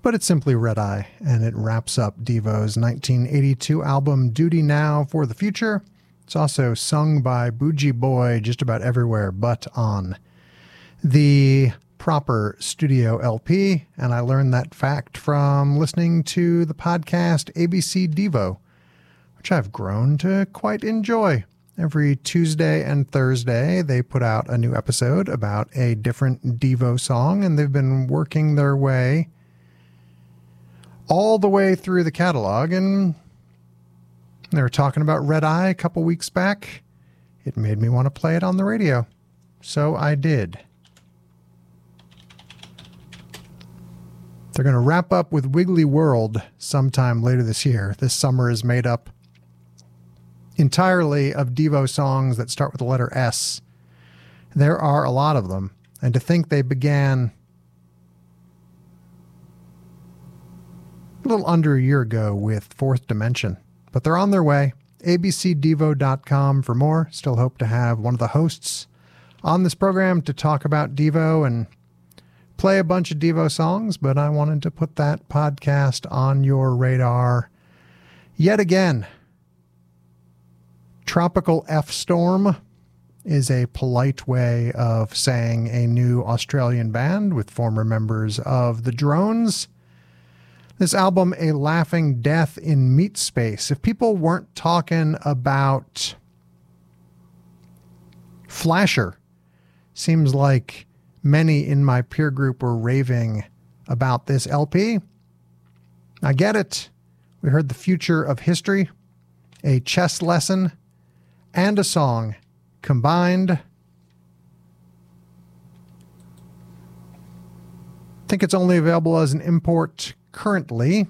But it's simply Red Eye, and it wraps up Devo's 1982 album Duty Now for the Future. It's also sung by Booji Boy just about everywhere but on the proper studio LP. And I learned that fact from listening to the podcast ABC Devo, which I've grown to quite enjoy. Every Tuesday and Thursday, they put out a new episode about a different Devo song, and they've been working their way all the way through the catalog. And they were talking about Red Eye a couple weeks back. It made me want to play it on the radio. So I did. They're going to wrap up with Wiggly World sometime later this year. This summer is made up entirely of Devo songs that start with the letter S. There are a lot of them. And to think they began a little under a year ago with Fourth Dimension, but they're on their way. abcdevo.com for more. Still hope to have one of the hosts on this program to talk about Devo and play a bunch of Devo songs, but I wanted to put that podcast on your radar yet again. Tropical F Storm is a polite way of saying a new Australian band with former members of the Drones. This album, A Laughing Death in Meat Space. If people weren't talking about Flasher, seems like many in my peer group were raving about this LP. I get it. We heard The Future of History, a chess lesson, and a song combined. I think it's only available as an import currently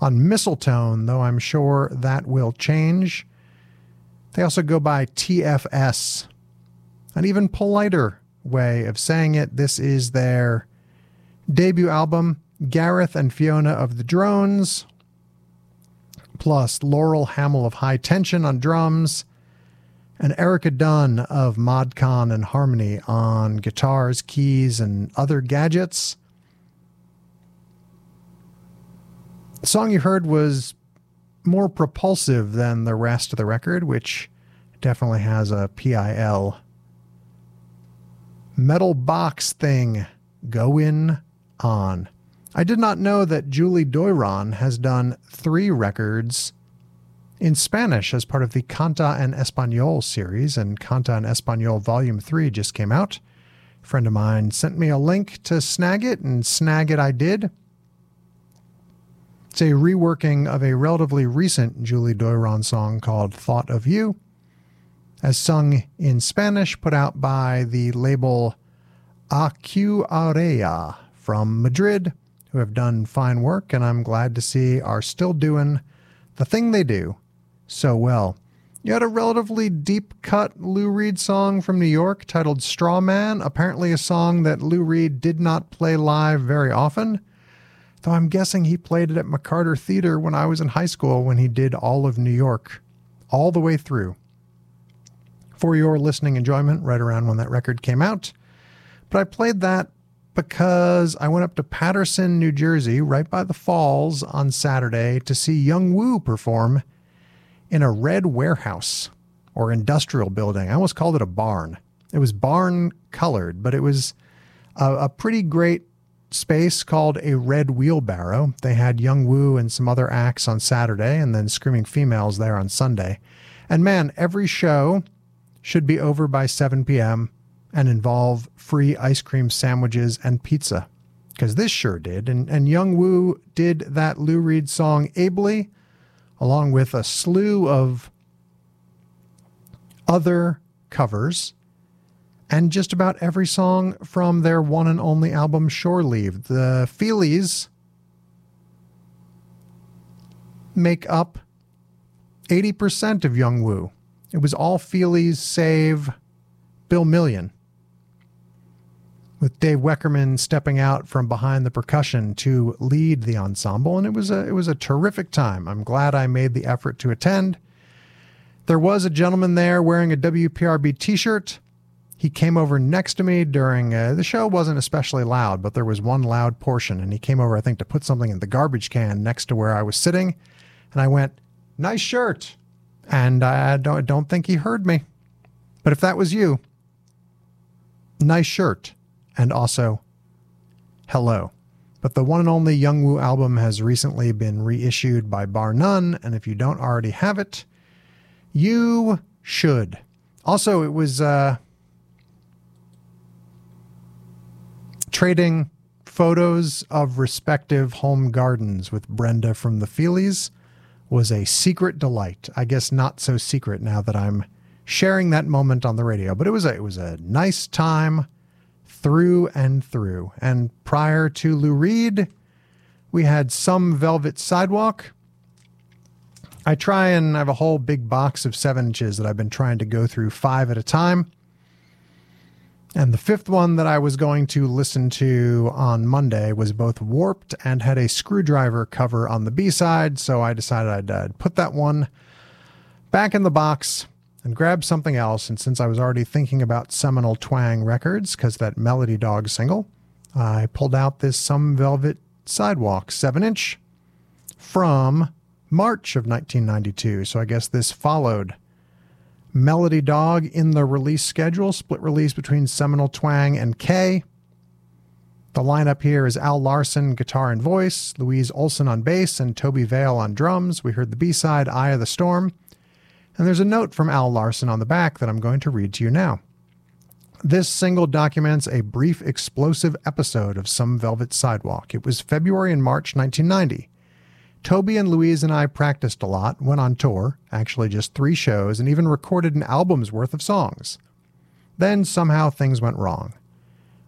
on Mistletone, though I'm sure that will change. They also go by TFS, an even politer way of saying it. This is their debut album, Gareth and Fiona of the Drones, plus Lauren Hammel of High Tension on drums, and Erica Dunn of ModCon and Harmony on guitars, keys, and other gadgets. The song you heard was more propulsive than the rest of the record, which definitely has a PIL. Metal box thing going on. I did not know that Julie Doiron has done three records in Spanish as part of the Canta en Español series, and Canta en Español Volume 3 just came out. A friend of mine sent me a link to snag it, and snag it I did. It's a reworking of a relatively recent Julie Doiron song called Thought of You, as sung in Spanish, put out by the label Acuarela from Madrid, have done fine work, and I'm glad to see are still doing the thing they do so well. You had a relatively deep cut Lou Reed song from New York titled Straw Man, apparently a song that Lou Reed did not play live very often, though I'm guessing he played it at McCarter Theater when I was in high school when he did all of New York, all the way through. For your listening enjoyment, right around when that record came out. But I played that because I went up to Paterson, New Jersey, right by the falls on Saturday to see Yung Wu perform in a red warehouse or industrial building. I almost called it a barn. It was barn colored, but it was a, a pretty great space called a red wheelbarrow. They had Yung Wu and some other acts on Saturday and then Screaming Females there on Sunday. And man, every show should be over by 7 p.m. and involve free ice cream sandwiches and pizza. Because this sure did. And, and Yung Wu did that Lou Reed song ably, along with a slew of other covers and just about every song from their one and only album Shore Leave. The Feelies make up 80% of Yung Wu. It was all Feelies save Bill Million. With Dave Weckerman stepping out from behind the percussion to lead the ensemble, and it was a it was a terrific time. I'm glad I made the effort to attend. There was a gentleman there wearing a WPRB t shirt. He came over next to me during uh, the show, wasn't especially loud, but there was one loud portion. And he came over, I think, to put something in the garbage can next to where I was sitting. And I went, Nice shirt. And I don't, don't think he heard me. But if that was you, nice shirt. And also, hello. But the one and only Yung Wu album has recently been reissued by Bar None, and if you don't already have it, you should. Also, it was uh, trading photos of respective home gardens with Brenda from the Feelies was a secret delight. I guess not so secret now that I'm sharing that moment on the radio, but it was a, it was a nice time through and through. And prior to Lou Reed, we had some Velvet Sidewalk. I try and I have a whole big box of seven inches that I've been trying to go through five at a time. And the fifth one that I was going to listen to on Monday was both warped and had a screwdriver cover on the B side. So I decided I'd uh, put that one back in the box and grab something else. And since I was already thinking about Seminal Twang Records, because that Melody Dog single, I pulled out this Some Velvet Sidewalk 7 inch from March of 1992. So I guess this followed Melody Dog in the release schedule, split release between Seminal Twang and K. The lineup here is Al Larson, guitar and voice, Louise Olson on bass, and Tobi Vail on drums. We heard the B side, Eye of the Storm. And there's a note from Al Larson on the back that I'm going to read to you now. This single documents a brief explosive episode of Some Velvet Sidewalk. It was February and March 1990. Tobi and Louise and I practiced a lot, went on tour, actually just three shows, and even recorded an album's worth of songs. Then somehow things went wrong.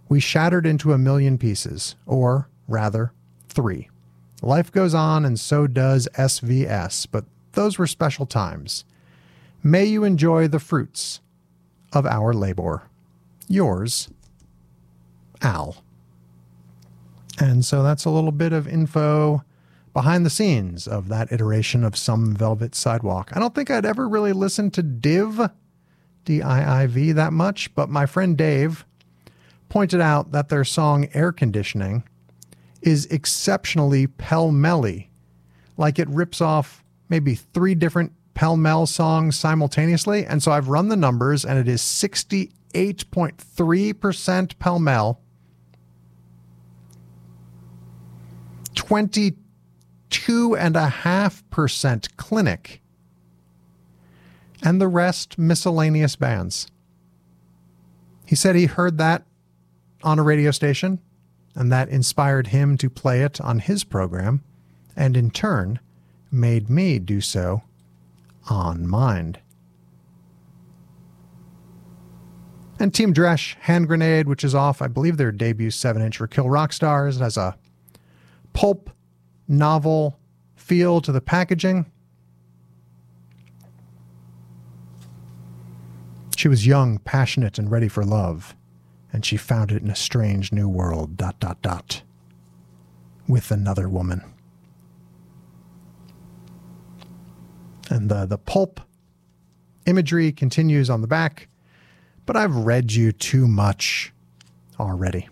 We shattered into a million pieces, or rather, three. Life goes on, and so does SVS, but those were special times. May you enjoy the fruits of our labor. Yours, Al. And so that's a little bit of info behind the scenes of that iteration of Some Velvet Sidewalk. I don't think I'd ever really listened to Div, D I I V, that much, but my friend Dave pointed out that their song Air Conditioning is exceptionally pell melly. Like it rips off maybe three different pell mell songs simultaneously. And so I've run the numbers and it is 68.3% pell mell, 22.5% clinic, and the rest miscellaneous bands. He said he heard that on a radio station, and that inspired him to play it on his program, and in turn made me do so on Mind. And Team Dresch, Hand Grenade, which is off, I believe their debut 7 inch for Kill Rock Stars. It has a pulp novel feel to the packaging. She was young, passionate, and ready for love, and she found it in a strange new world, dot, dot, dot, with another woman. And the, the pulp imagery continues on the back, but I've read you too much already.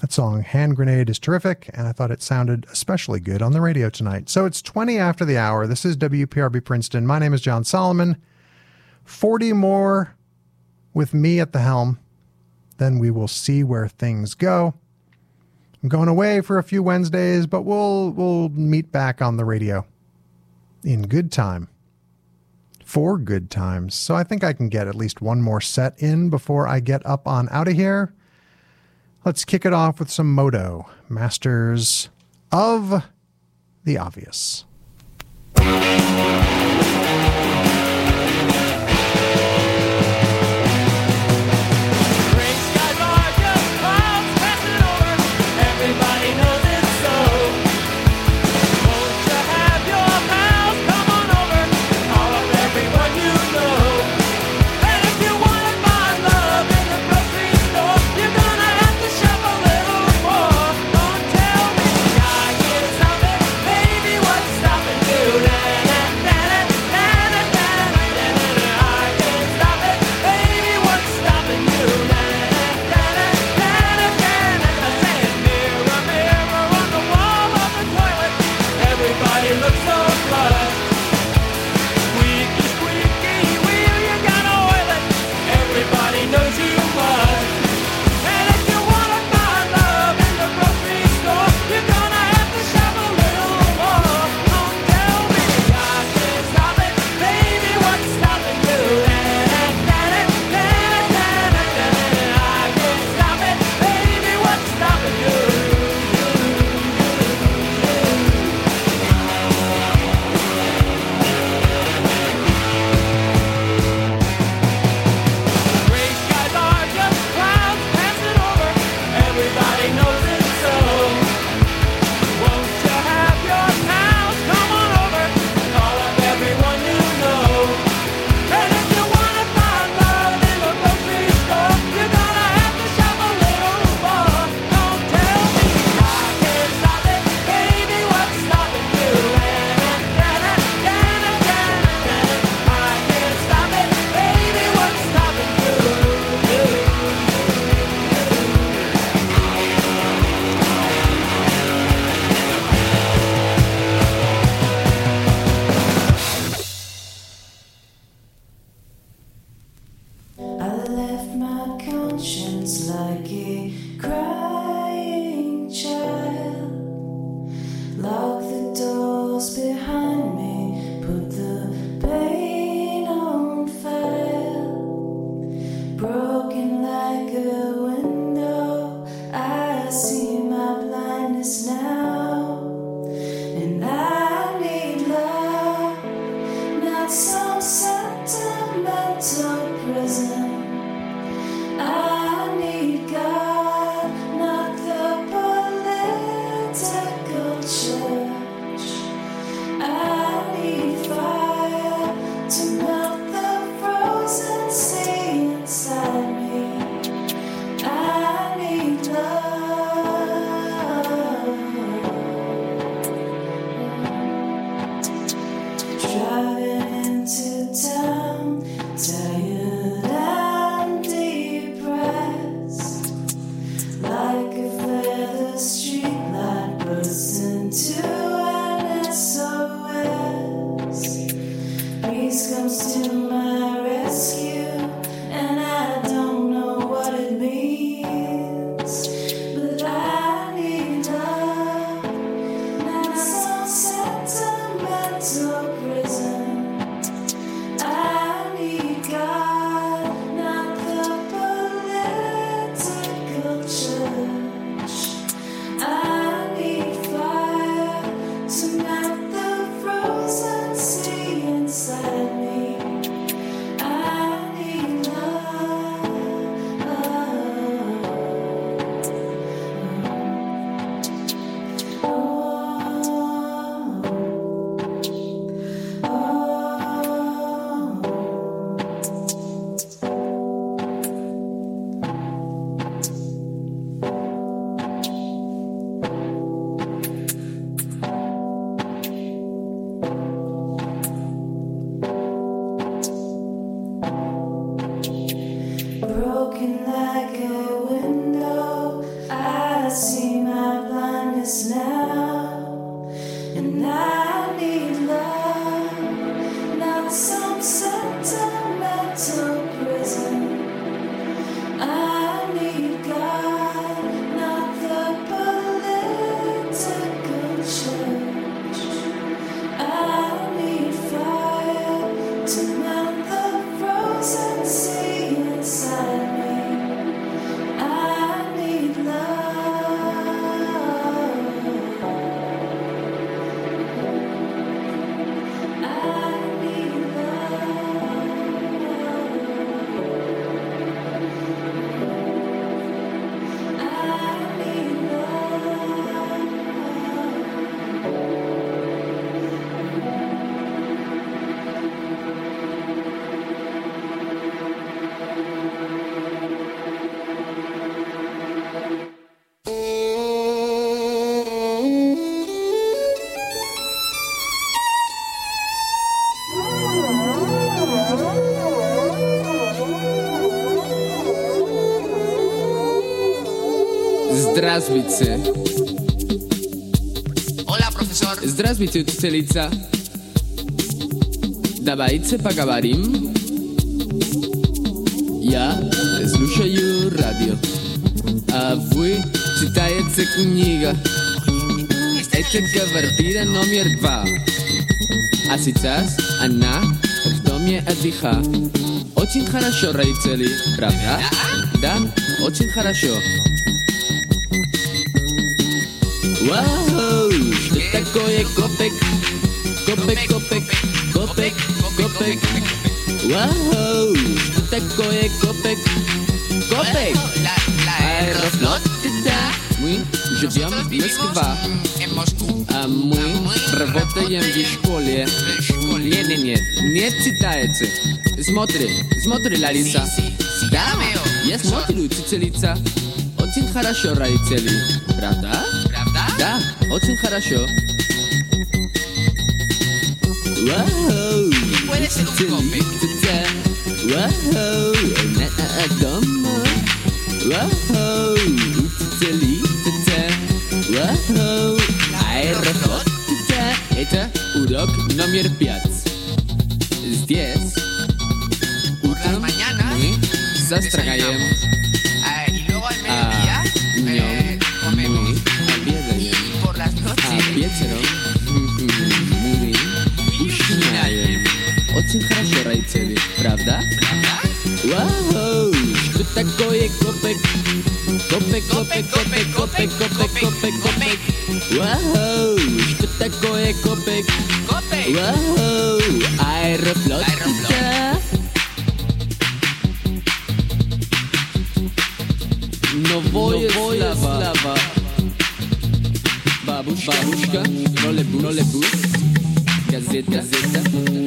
That song, Hand Grenade, is terrific, and I thought it sounded especially good on the radio tonight. So it's 20 after the hour. This is WPRB Princeton. My name is Jon Solomon. 40 more with me at the helm. Then we will see where things go. I'm going away for a few Wednesdays, but we'll we'll meet back on the radio in good time. For good times. So I think I can get at least one more set in before I get up on out of here. Let's kick it off with some Moto, Masters of the Obvious. Здравствуйте. Hola, profesor. Здравствуйте, учительница. Давайте поговорим. Я слушаю радио, а вы читаете книга. Это квартира номер два. А сейчас она в доме отдыха. Очень хорошо, родители, правда? Да, очень хорошо. Вау, что такое копек? Копек, копек, копек, копек. Вау, что такое копек? Копек. Аэрофлот, да. Мы живем в Москве. А мы работаем в школе. Нет, нет, нет, не читается. Смотри, смотри, Лариса. Да, я смотрю, учительница. Очень хорошо, родители. Правда? Правда? Да, очень хорошо. Вау! puede ser un copec? Вау! На дома. Вау! Учительница. Вау! Аэрофлот. Это урок номер пять. Здесь утром мы завтракаем. Ah, Что такое копек? Копек, копек, копек, копек, копек, копек, копек. Вау! Что такое копек? Вау! Аэрофлот. Да. Новое слово. Бабушка, бабушка, троллейбус, троллейбус, газета, газета,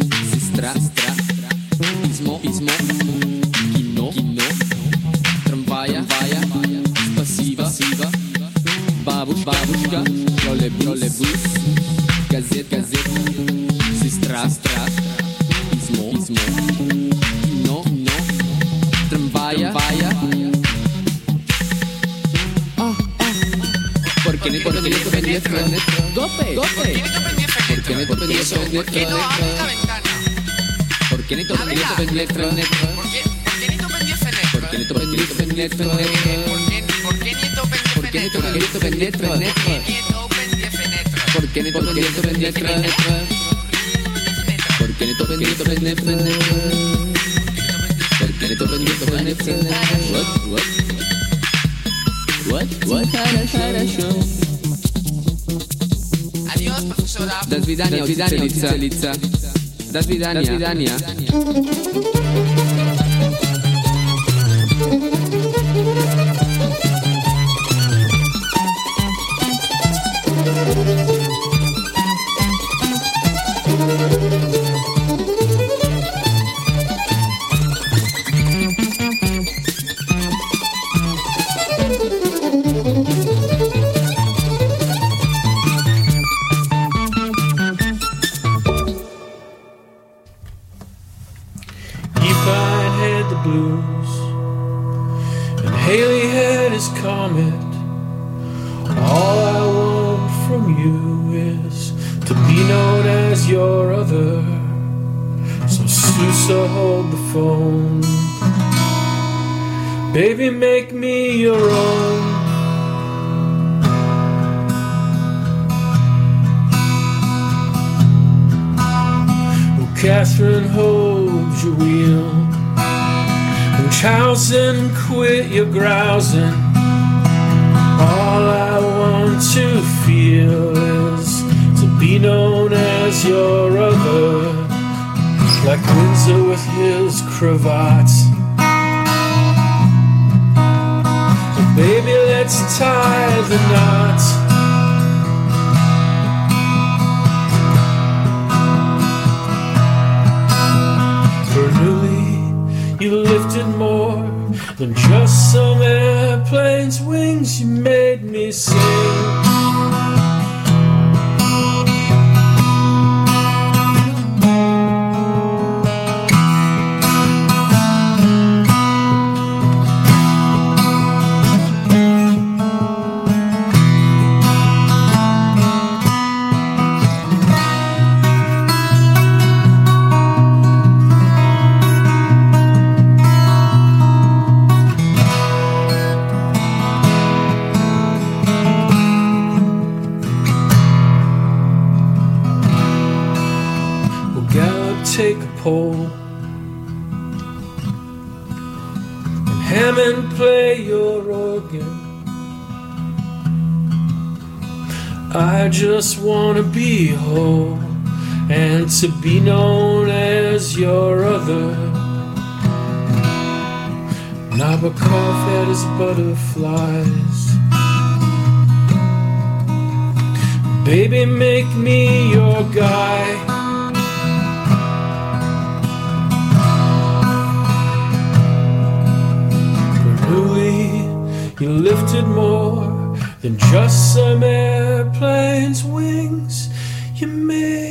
prendí Fernet? ¿Por qué no te prendí Fernet? ¿Por qué no te prendí Fernet? ¿Por qué no te prendí Fernet? ¿Por qué no te prendí Fernet? ¿Por qué no te prendí Fernet? What? What? What? What? Хорошо. Adiós, profesora. До свидания, учительница. лица. До Das Vidania. Das I just wanna be whole and to be known as your other. Nabokov had his butterflies. Baby, make me your guy. But you lifted more than just some airplane's wings. You made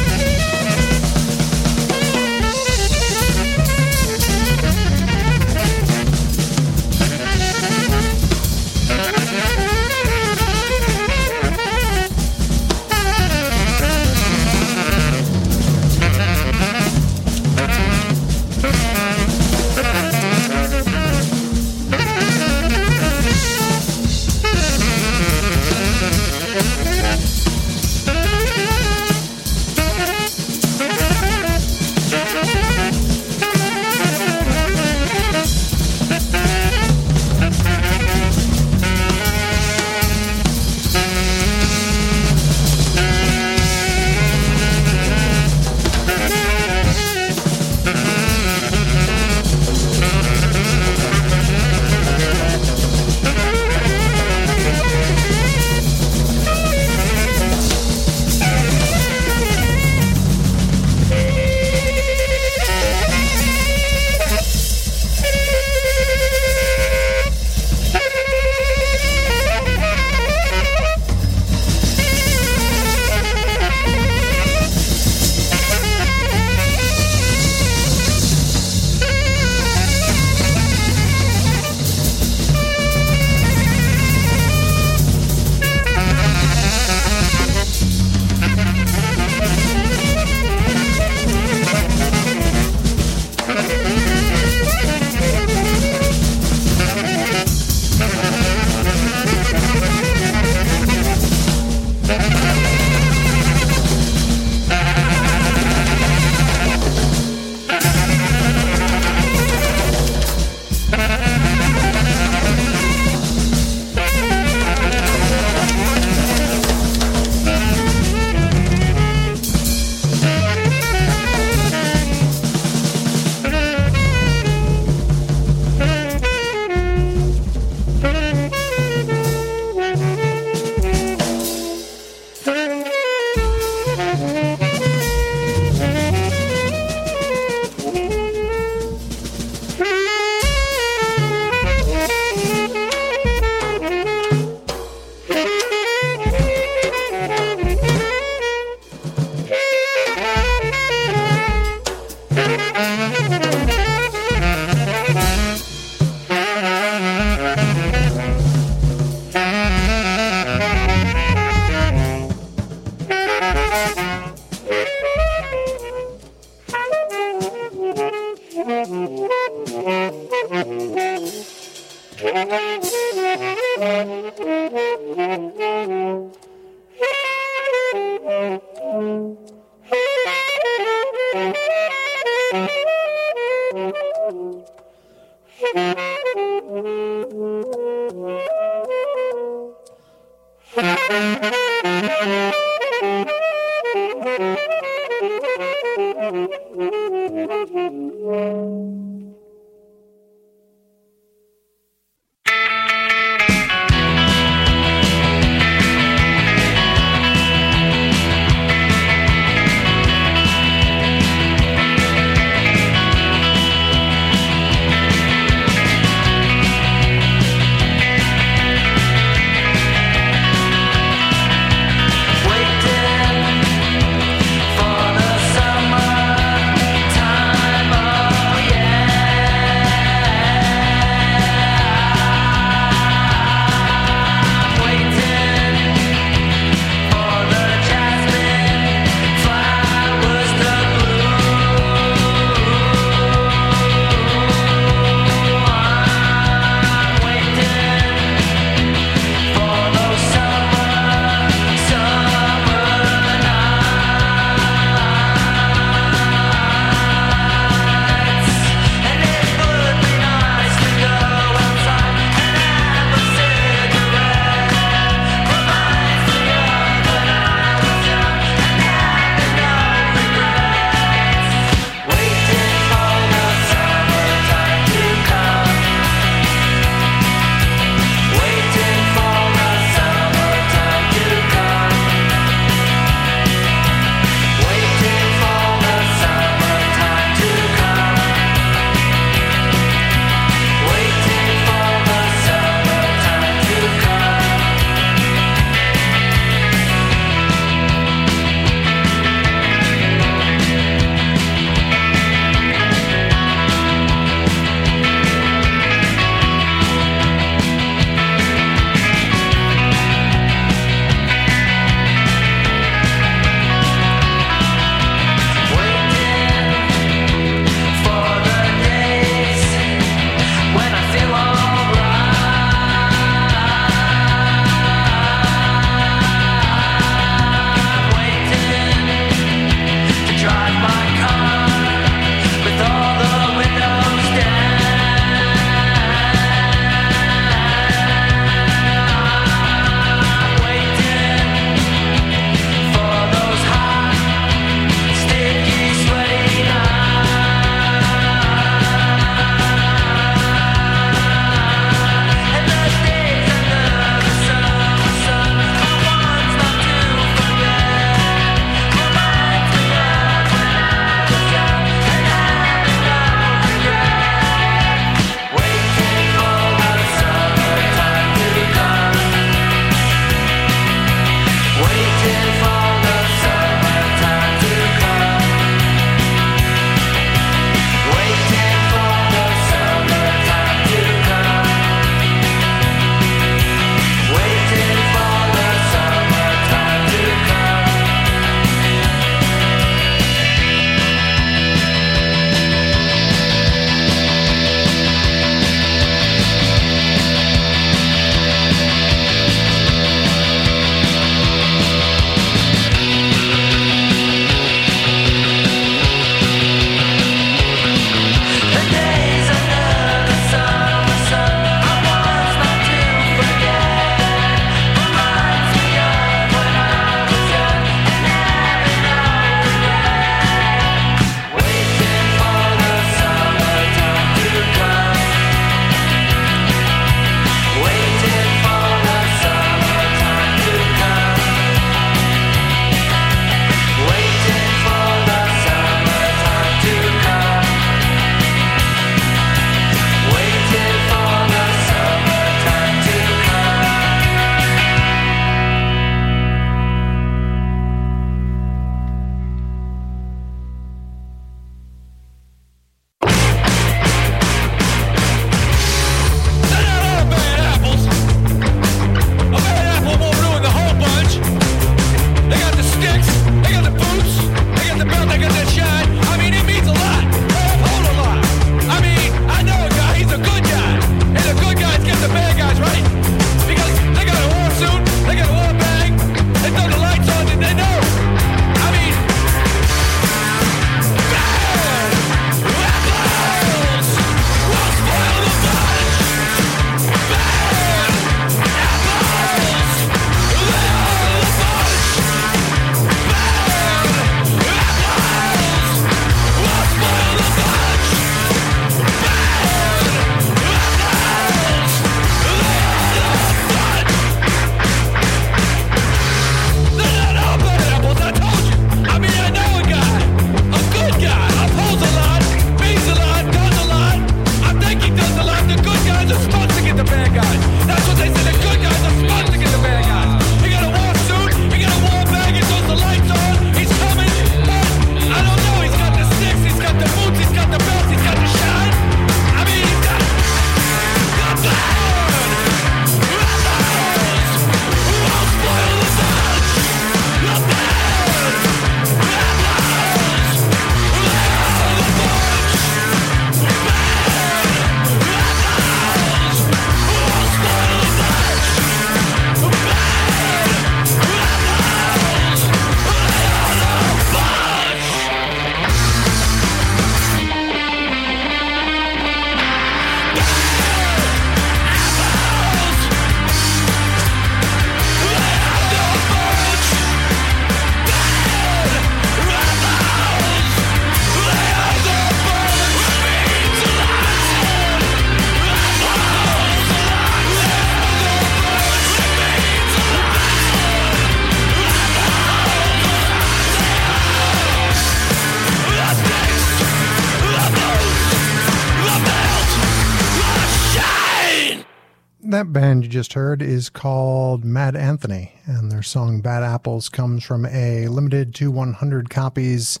just heard is called Mad Anthony, and their song Bad Apples comes from a limited to 100 copies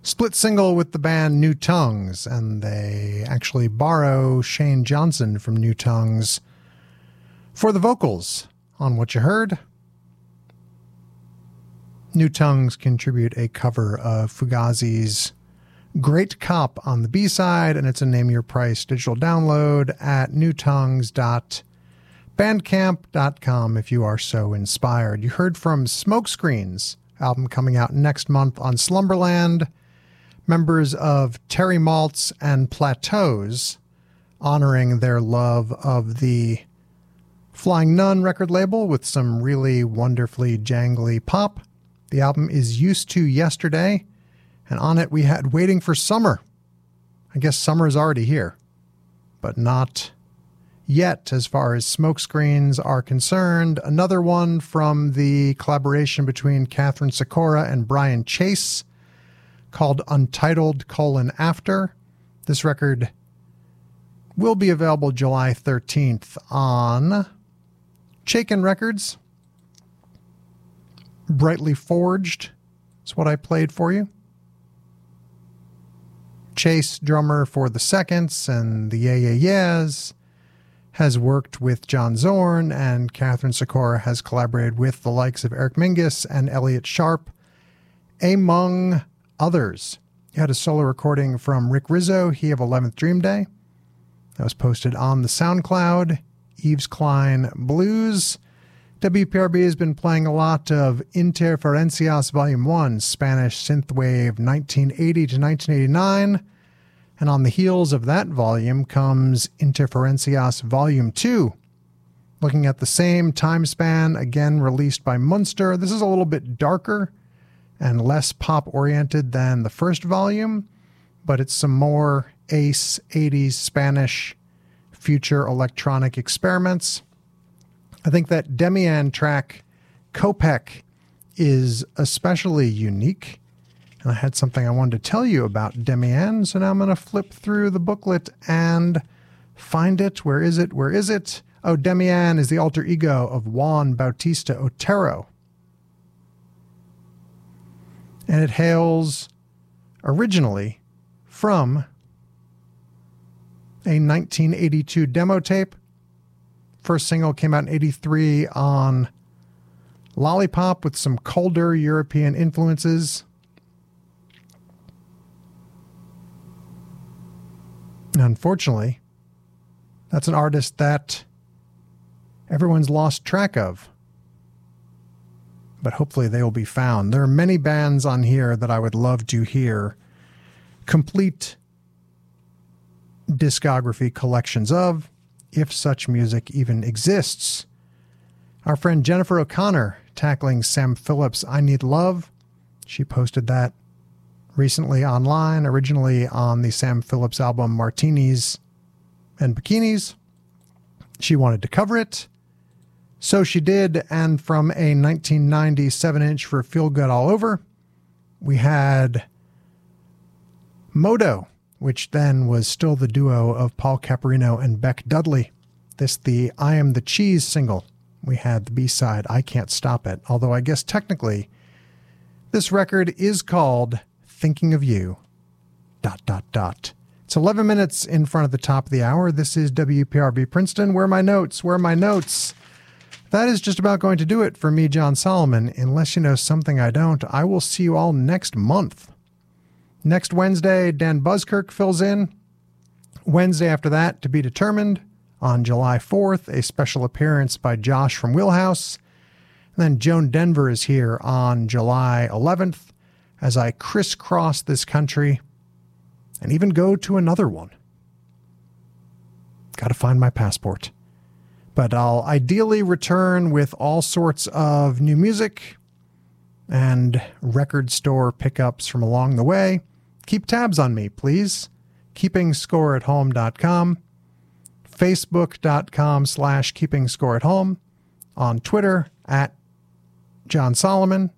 split single with the band New Tongues, and they actually borrow Shane Johnson from New Tongues for the vocals on what you heard. New Tongues contribute a cover of Fugazi's Great Cop on the B side, and it's a name your price digital download at newtongues.bandcamp.com if you are so inspired. You heard from Smokescreens, album coming out next month on Slumberland, members of Terry Malts and Plateaus, honoring their love of the Flying Nun record label with some really wonderfully jangly pop. The album is Used to Yesterday and on it we had Waiting for Summer. I guess summer is already here, but not yet as far as smokescreens are concerned. Another one from the collaboration between Catherine Sikora and Brian Chase called Untitled colon After. This record will be available July 13th on Chaikin Records. Brightly Forged is what I played for you. Chase, drummer for the Seconds and the Yeah Yeah Yeahs, has worked with John Zorn, and Catherine Sikora has collaborated with the likes of Eric Mingus and Elliott Sharp, among others. You had a solo recording from Rick Rizzo, he of 11th Dream Day. That was posted on the SoundCloud. Yves Klein Blues. WPRB has been playing a lot of Interferencias Volume 1, Spanish Synthwave 1980 to 1989. And on the heels of that volume comes Interferencias Volume 2, looking at the same time span, again released by Munster. This is a little bit darker and less pop oriented than the first volume, but it's some more Ace 80s Spanish future electronic experiments. I think that Demian track, Kopek, is especially unique. And I had something I wanted to tell you about Demian, so now I'm going to flip through the booklet and find it. Where is it? Where is it? Oh, Demian is the alter ego of Juan Bautista Otero. And it hails originally from a 1982 demo tape First single came out in 83 on Lollipop with some colder European influences. Unfortunately, that's an artist that everyone's lost track of. But hopefully they will be found. There are many bands on here that I would love to hear complete discography collections of if such music even exists. Our friend Jennifer O'Connor tackling Sam Phillips' I Need Love. She posted that recently online, originally on the Sam Phillips album Martinis and Bikinis. She wanted to cover it. So she did, and from a 1997 inch for Feel Good All Over, we had M.O.T.O. which then was still the duo of Paul Caporino and Beck Dudley. This, the I Am the Cheese single. We had the B side, I Can't Stop It, although I guess technically this record is called Thinking of You. Dot, dot, dot. It's 11 minutes in front of the top of the hour. This is WPRB Princeton. Where are my notes? Where are my notes? That is just about going to do it for me, Jon Solomon. Unless you know something I don't, I will see you all next month. Next Wednesday, Dan Buskirk fills in. Wednesday after that, to be determined. On July 4th, a special appearance by Josh from Wheelhouse. And then Joan Denver is here on July 11th as I crisscross this country and even go to another one. Got to find my passport. But I'll ideally return with all sorts of new music and record store pickups from along the way keep tabs on me, please. KeepingScoreAtHome.com, Facebook.com slash KeepingScoreAtHome, on Twitter at Jon Solomon,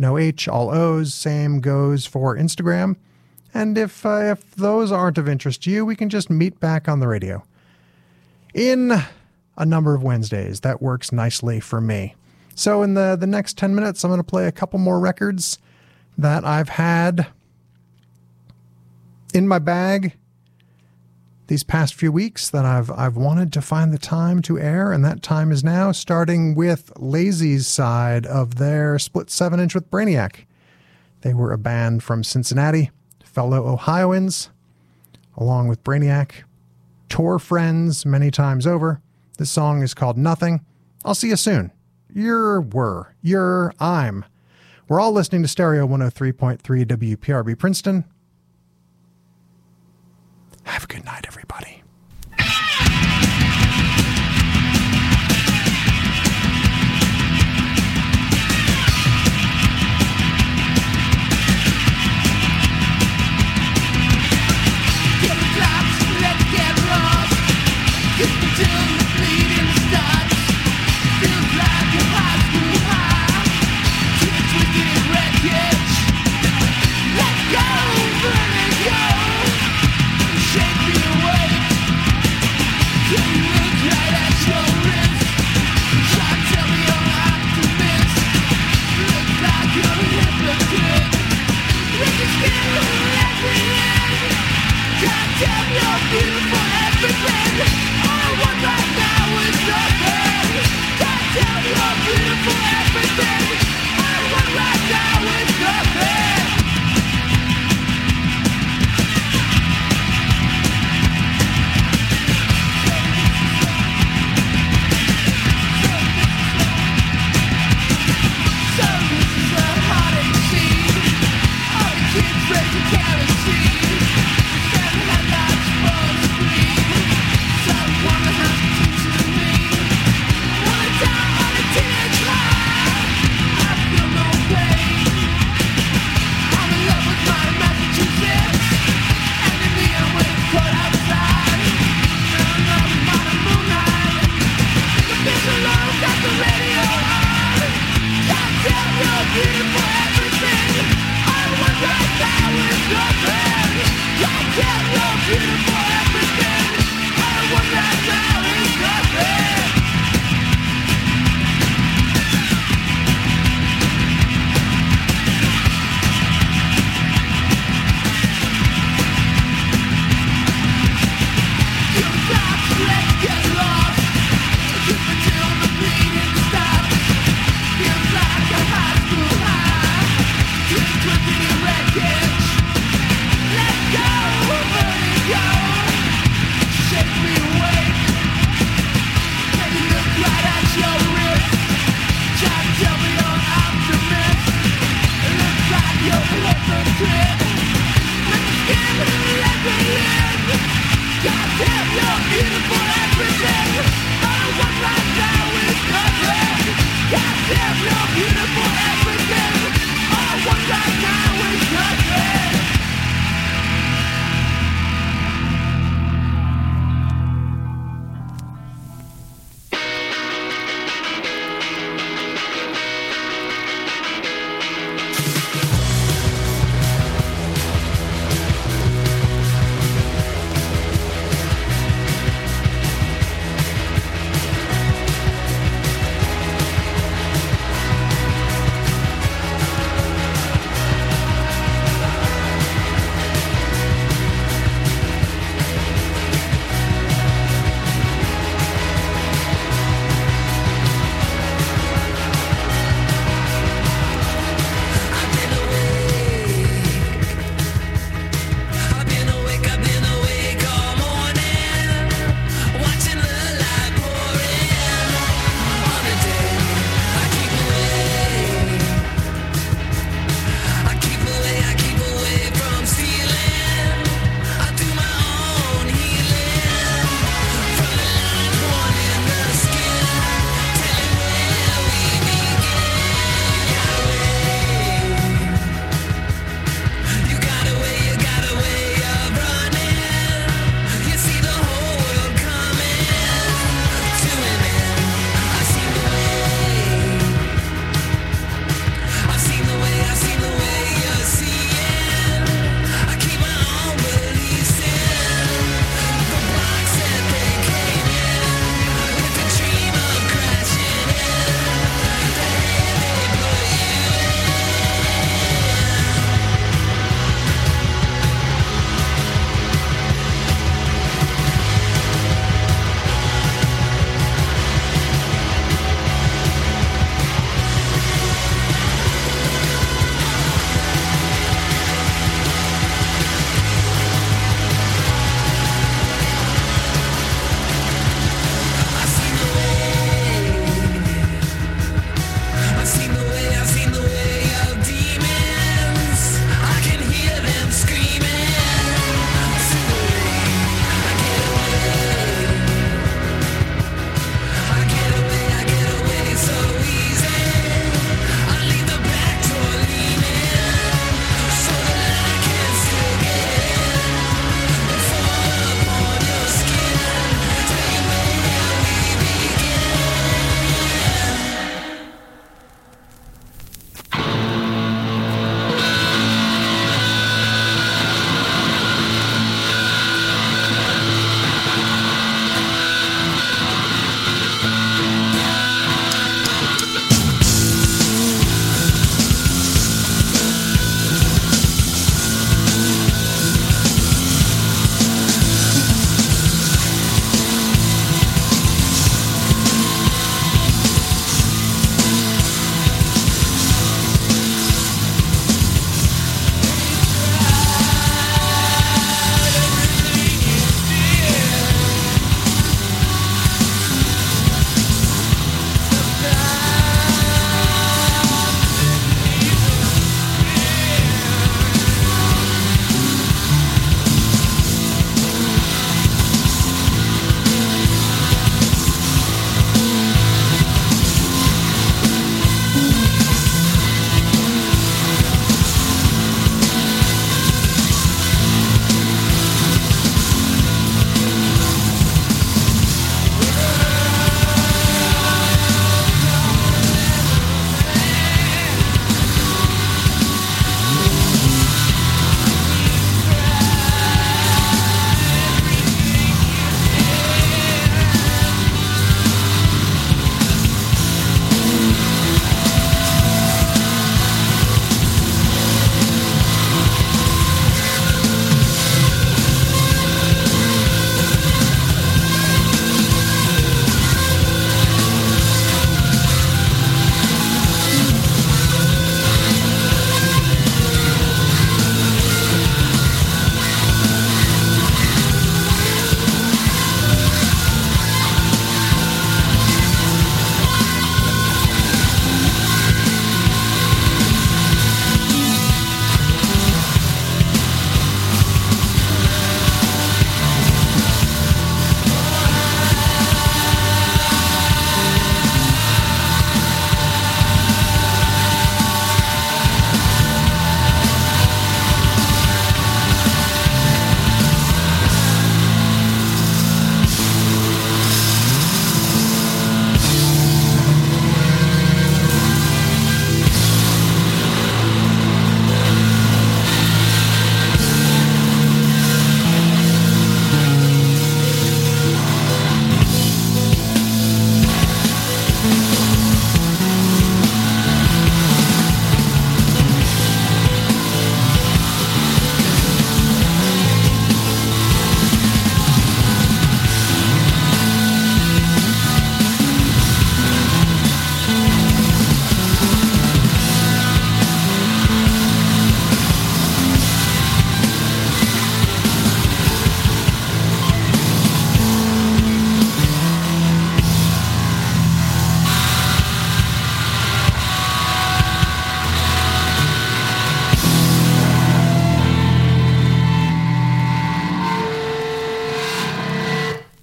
no H, all O's. Same goes for Instagram. And if uh, if those aren't of interest to you, we can just meet back on the radio. In a number of Wednesdays. That works nicely for me. So in the the next 10 minutes I'm going to play a couple more records that I've had in my bag these past few weeks that I've I've wanted to find the time to air, and that time is now, starting with Lazy's side of their split seven inch with Brainiac. They were a band from Cincinnati, fellow Ohioans, along with Brainiac, tour friends many times over. This song is called Nothing. I'll see you soon. You're were. You're I'm. We're all listening to Stereo 103.3 WPRB Princeton. Have a good night, everybody. Get beautiful everything. I want right now is nothing. Kerosene.